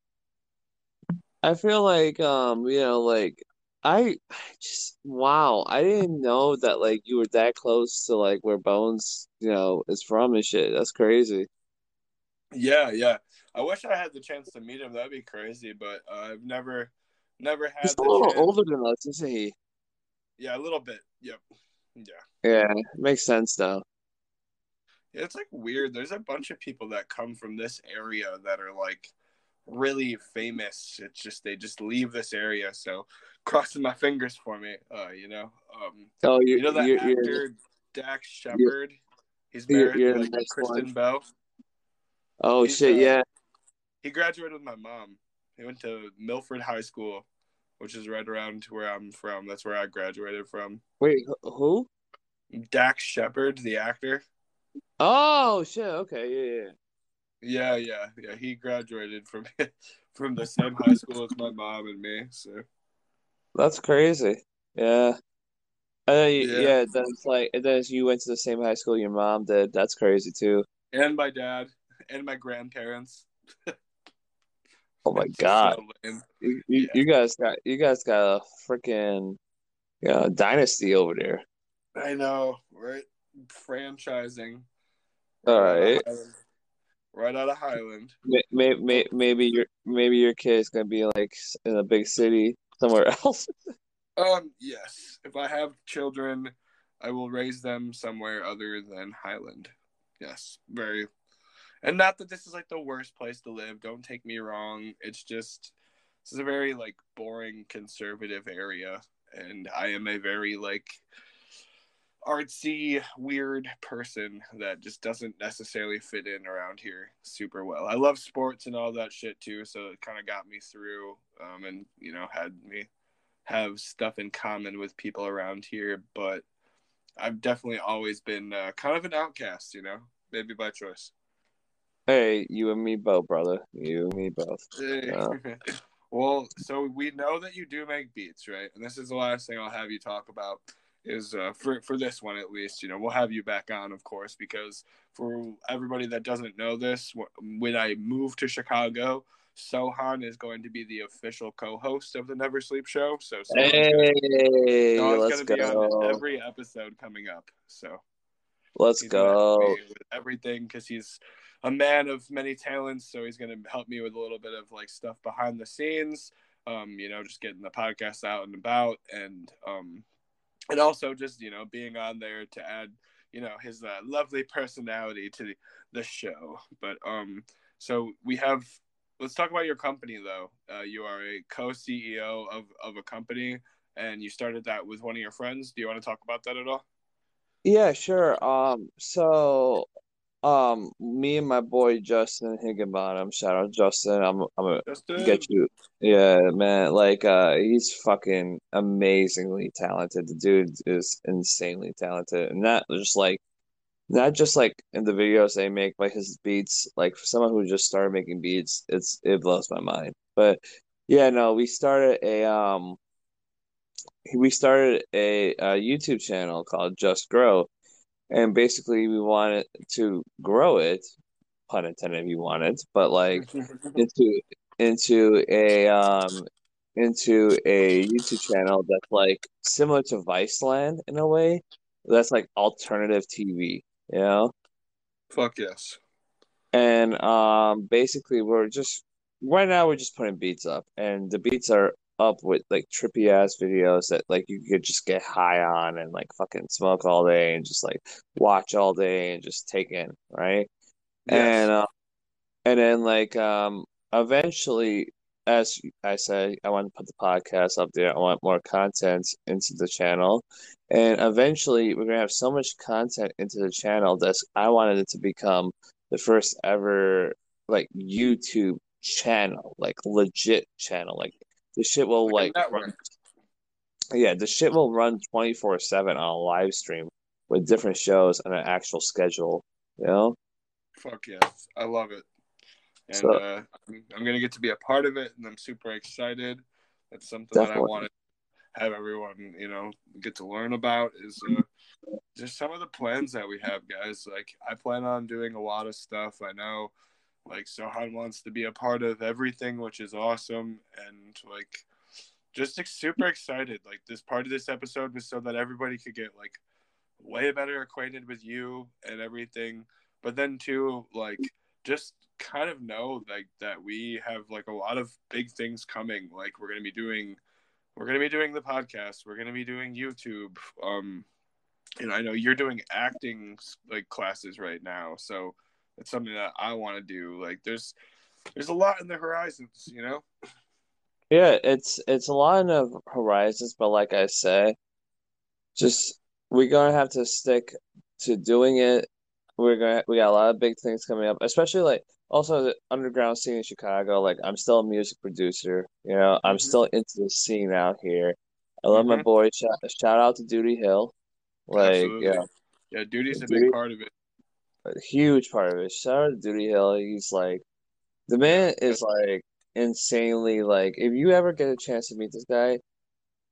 I feel like um, you know, like I, I just wow, I didn't know that like you were that close to like where Bones, you know, is from and shit. That's crazy. Yeah, yeah. I wish I had the chance to meet him. That'd be crazy, but uh, I've never, never had He's a little chance. older than us, isn't he? Yeah, a little bit. Yep. Yeah. Yeah, makes sense though. Yeah, it's like weird. There's a bunch of people that come from this area that are like really famous. It's just they just leave this area. So crossing my fingers for me. Uh, you know, um, Oh, you you know that you're, actor you're Dax Shepard. He's married to like Kristen one. Bell. oh he's, shit, uh, yeah. He graduated with my mom. He went to Milford High School, which is right around to where I'm from. That's where I graduated from. Wait, who? Dax Shepard, the actor. Oh shit, okay, yeah, yeah. Yeah, yeah, yeah. He graduated from from the same high school as my mom and me. So That's crazy. Yeah. You- Yeah. yeah, then it's like, then you went to the same high school your mom did. That's crazy too. and my dad and my grandparents. Oh my God. so. You, you, Yeah. you guys got you guys got a freaking you know, dynasty over there. I know, right? Franchising. All right. right. Out of Highland. May, may, may, maybe your maybe your kid's gonna be like in a big city somewhere else. Um, yes. If I have children, I will raise them somewhere other than Highland. Yes, very. And not that this is like the worst place to live. Don't take me wrong. It's just this is a very like boring conservative area, and I am a very like artsy weird person that just doesn't necessarily fit in around here super well. I love sports and all that shit too, so it kind of got me through um and you know had me have stuff in common with people around here, but I've definitely always been uh, kind of an outcast, you know, maybe by choice. Hey, you and me both, brother. You and me both. Well, so we know that you do make beats, right? And this is the last thing I'll have you talk about is uh, for for this one at least. You know, we'll have you back on, of course, because for everybody that doesn't know this, when I moved to Chicago, Sohan is going to be the official co-host of the NxverSleep Show. So Sohan's gonna, Hey, let's gonna be on every episode coming up. So Let's go. everything because he's a man of many talents. So he's gonna help me with a little bit of like stuff behind the scenes. Um, you know, just getting the podcast out and about, and um, and also just you know being on there to add you know his uh, lovely personality to the, the show. But um, so we have. Let's talk about your company though. Uh, you are a co-CEO of of a company, and you started that with one of your friends. Do you want to talk about that at all? Yeah, sure. Um, so, um, me and my boy Justin Higginbottom, shout out Justin. I'm, I'm gonna Justin. get you. Yeah, man. Like, uh, he's fucking amazingly talented. The dude is insanely talented, and not just like, not just like in the videos they make, like his beats. Like for someone who just started making beats, it's it blows my mind. But yeah, no, we started a um. we started a, a YouTube channel called Just Grow, and basically we wanted to grow it, pun intended if you wanted, but like into into a um into a YouTube channel that's like similar to Viceland in a way. That's like alternative TV, you know? Fuck yes. And um basically we're just right now we're just putting beats up and the beats are up with like trippy ass videos that like you could just get high on and like fucking smoke all day and just like watch all day and just take in, right? And uh, and then like um eventually as I said, I want to put the podcast up there. I want more content into the channel. And eventually we're gonna have so much content into the channel that I wanted it to become the first ever like YouTube channel, like legit channel, like the shit will Like like a network. run, yeah, the shit will run 24/7 on a live stream with different shows and an actual schedule, you know? Fuck yes, I love it, and So- uh, I'm, I'm gonna get to be a part of it, and I'm super excited. That's something that I Definitely. want to have everyone, you know, get to learn about. Is uh, just some of the plans that we have, guys. Like I plan on doing a lot of stuff. I know, like Sohan wants to be a part of everything, which is awesome, and like just super excited. Like this part of this episode was so that everybody could get like way better acquainted with you and everything. But then too like just kind of know like that we have like a lot of big things coming. Like we're to be doing we're to be doing the podcast. We're to be doing youtube. Um and i know you're doing acting like classes right now. So it's something that i want to do like there's there's a lot in the horizons you know Yeah, it's it's a lot of horizons, but like I say, just we're gonna have to stick to doing it. We're gonna we got a lot of big things coming up, especially like also the underground scene in Chicago. Like I'm still a music producer, you know, I'm Mhm. still into the scene out here. I love my Mhm. boy. Shout, shout out to Duty Hill. Like, Absolutely. yeah, yeah duty's a Duty- big part of it a huge part of it. Shout out to Duty Hill. He's like the man is like insanely like if you ever get a chance to meet this guy,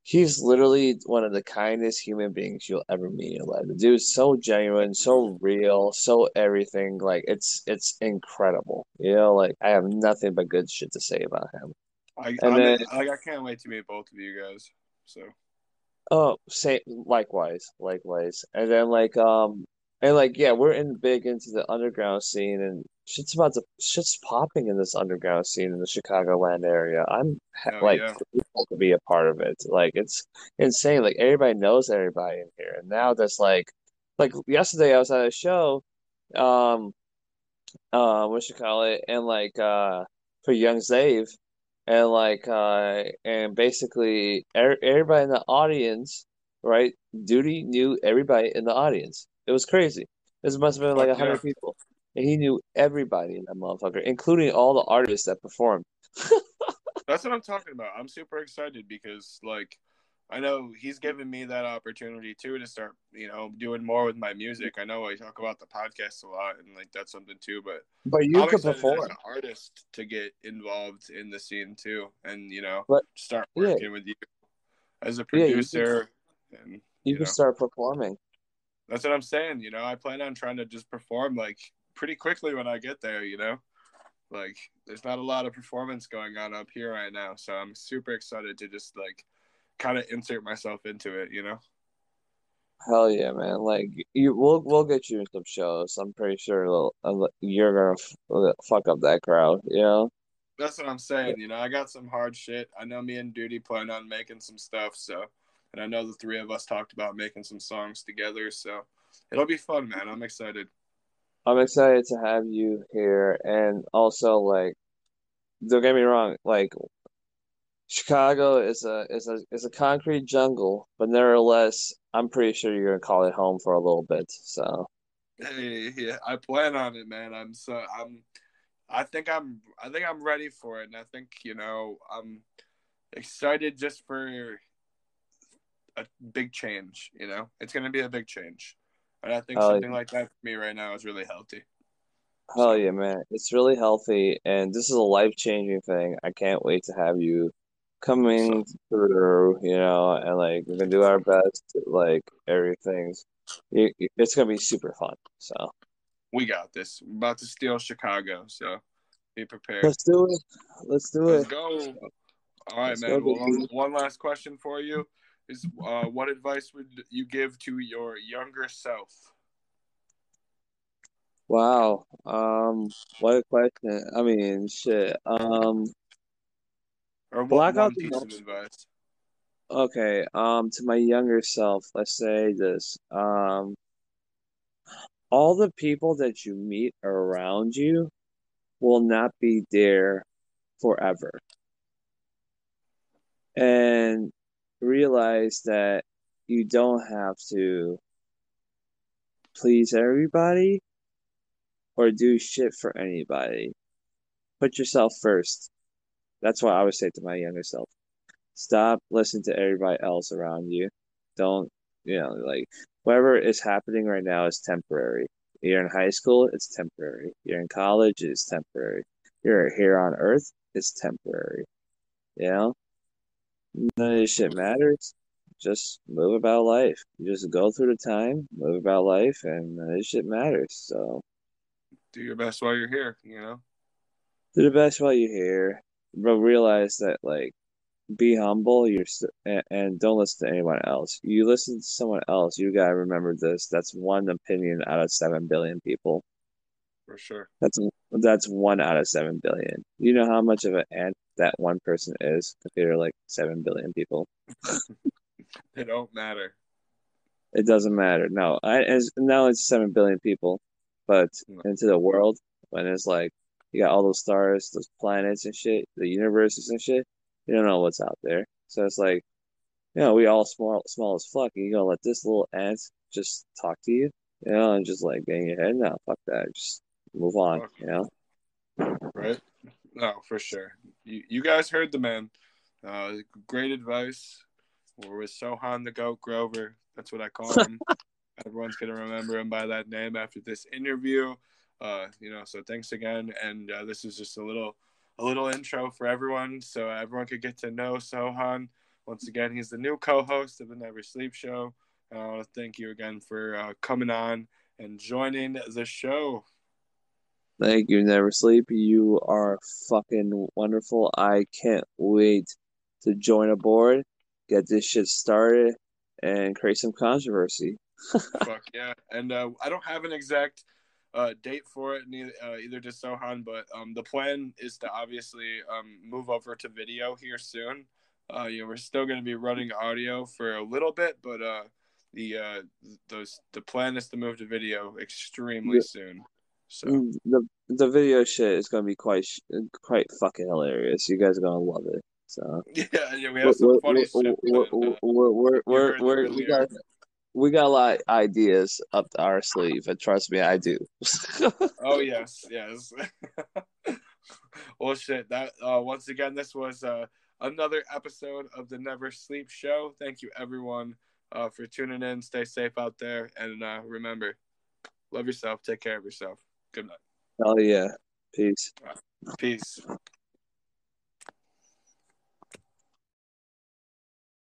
he's literally one of the kindest human beings you'll ever meet in your life. The dude's so genuine, so real, so everything. Like it's it's incredible. You know, like I have nothing but good shit to say about him. I, And then- like I can't wait to meet both of you guys. So Oh, same likewise, likewise. And then like um and like yeah, we're in big into the underground scene and shit's about to shit's popping in this underground scene in the Chicagoland area. I'm Oh, like yeah. to be a part of it. Like it's insane. Like everybody knows everybody in here. And now that's like like yesterday I was at a show um uh what you call it and like uh for Young Zave and like uh and basically er everybody in the audience right Duty knew everybody in the audience it was crazy this must have been like a hundred yeah. people and he knew everybody in that motherfucker including all the artists that performed That's what I'm talking about. I'm super excited because like I know he's given me that opportunity too to start, you know, doing more with my music. I know I talk about the podcast a lot and like that's something too, but but you I'm could perform as an artist to get involved in the scene too and you know But- start yeah. working with you as a Yeah, you could- producer and you you know. start performing that's what I'm saying, you know. I plan on trying to just perform like pretty quickly when I get there, you know. Like there's not a lot of performance going on up here right now, so I'm super excited to just like kind of insert myself into it, you know. hell yeah man like you we'll we'll get you in some shows I'm pretty sure you're gonna f fuck up that crowd you know That's what I'm saying, you know. I got some hard shit. I know me and Duty plan on making some stuff, so and I know the three of us talked about making some songs together, so it'll be fun, man. I'm excited. I'm excited to have you here, and also like, don't get me wrong, like Chicago is a is a is a concrete jungle, but nevertheless, I'm pretty sure you're gonna call it home for a little bit. So Hey, yeah, I plan on it, man. I'm so I'm I think I'm I think I'm ready for it and I think, you know, I'm excited just for a big change, you know. It's going to be a big change. And I think Oh, something like that for me right now is really healthy. hell yeah, man, it's really healthy, and this is a life-changing thing. I can't wait to have you coming through, you know, and like we're gonna do our best, like everything's. It's gonna be super fun. So We got this. We're about to steal Chicago, so be prepared. let's do it. Let's do Let's it. go. All right, Let's man. Well, one, one last question for you is uh, what advice would you give to your younger self? Wow. Um, what a question. I mean, shit. Um, Or one out the of advice? okay. Um, to my younger self, let's say this. Um, all the people that you meet around you will not be there forever. And realize that you don't have to please everybody or do shit for anybody. Put yourself first. That's what I would say to my younger self. Stop listening to everybody else around you. Don't you know like whatever is happening right now is temporary. You're in high school, it's temporary. You're in college, it's temporary. You're here on Earth, it's temporary. You know, none of this shit matters. Just move about life. You just go through the time, move about life, and none of this shit matters. So Do your best while you're here. You know. do the best while you're here, but realize that like be humble. You're st- and, and don't listen to anyone else. You listen to someone else, you gotta remember this. That's one opinion out of seven billion people. For sure. That's that's one out of seven billion. You know how much of an ant that one person is compared to like seven billion people. They don't matter. It doesn't matter. No, I as now it's seven billion people, but No. into the world when it's like you got all those stars, those planets and shit, the universes and shit. You don't know what's out there. So it's like, you know, we all small small as fuck. And you gonna let this little ant just talk to you, you know, and just like bang your head. No, fuck that. Just move on. Fuck. You know. right? No, for sure. You you guys heard the man. Uh, great advice. We're with Sohan the Goat Grover. That's what I call him. Everyone's gonna remember him by that name after this interview. Uh, you know, so thanks again. And uh, this is just a little a little intro for everyone, so everyone could get to know Sohan. Once again, he's the new co-host of the NxverSleep Show. And I want to thank you again for uh, coming on and joining the show. Thank you, NxverSleep. You are fucking wonderful. I can't wait to join a board, get this shit started, and create some controversy. Fuck yeah! And uh, I don't have an exact uh, date for it, neither, uh, either to Sohan, but um, the plan is to obviously um, move over to video here soon. Uh, you know, we're still going to be running audio for a little bit, but uh, the uh, those the plan is to move to video extremely Yeah. soon. So Mm, The the video shit is gonna be quite sh- quite fucking hilarious. You guys are gonna love it. So yeah, yeah, we have some funny we're, we're, we're, we're, the we're, we got we got a lot of ideas up our sleeve, and trust me, I do. Oh yes, yes. well, shit. That uh, once again, this was uh, another episode of the NxverSleep Show. Thank you, everyone, uh, for tuning in. Stay safe out there, and uh, remember, love yourself. Take care of yourself. Good night. Hell yeah, peace. Peace.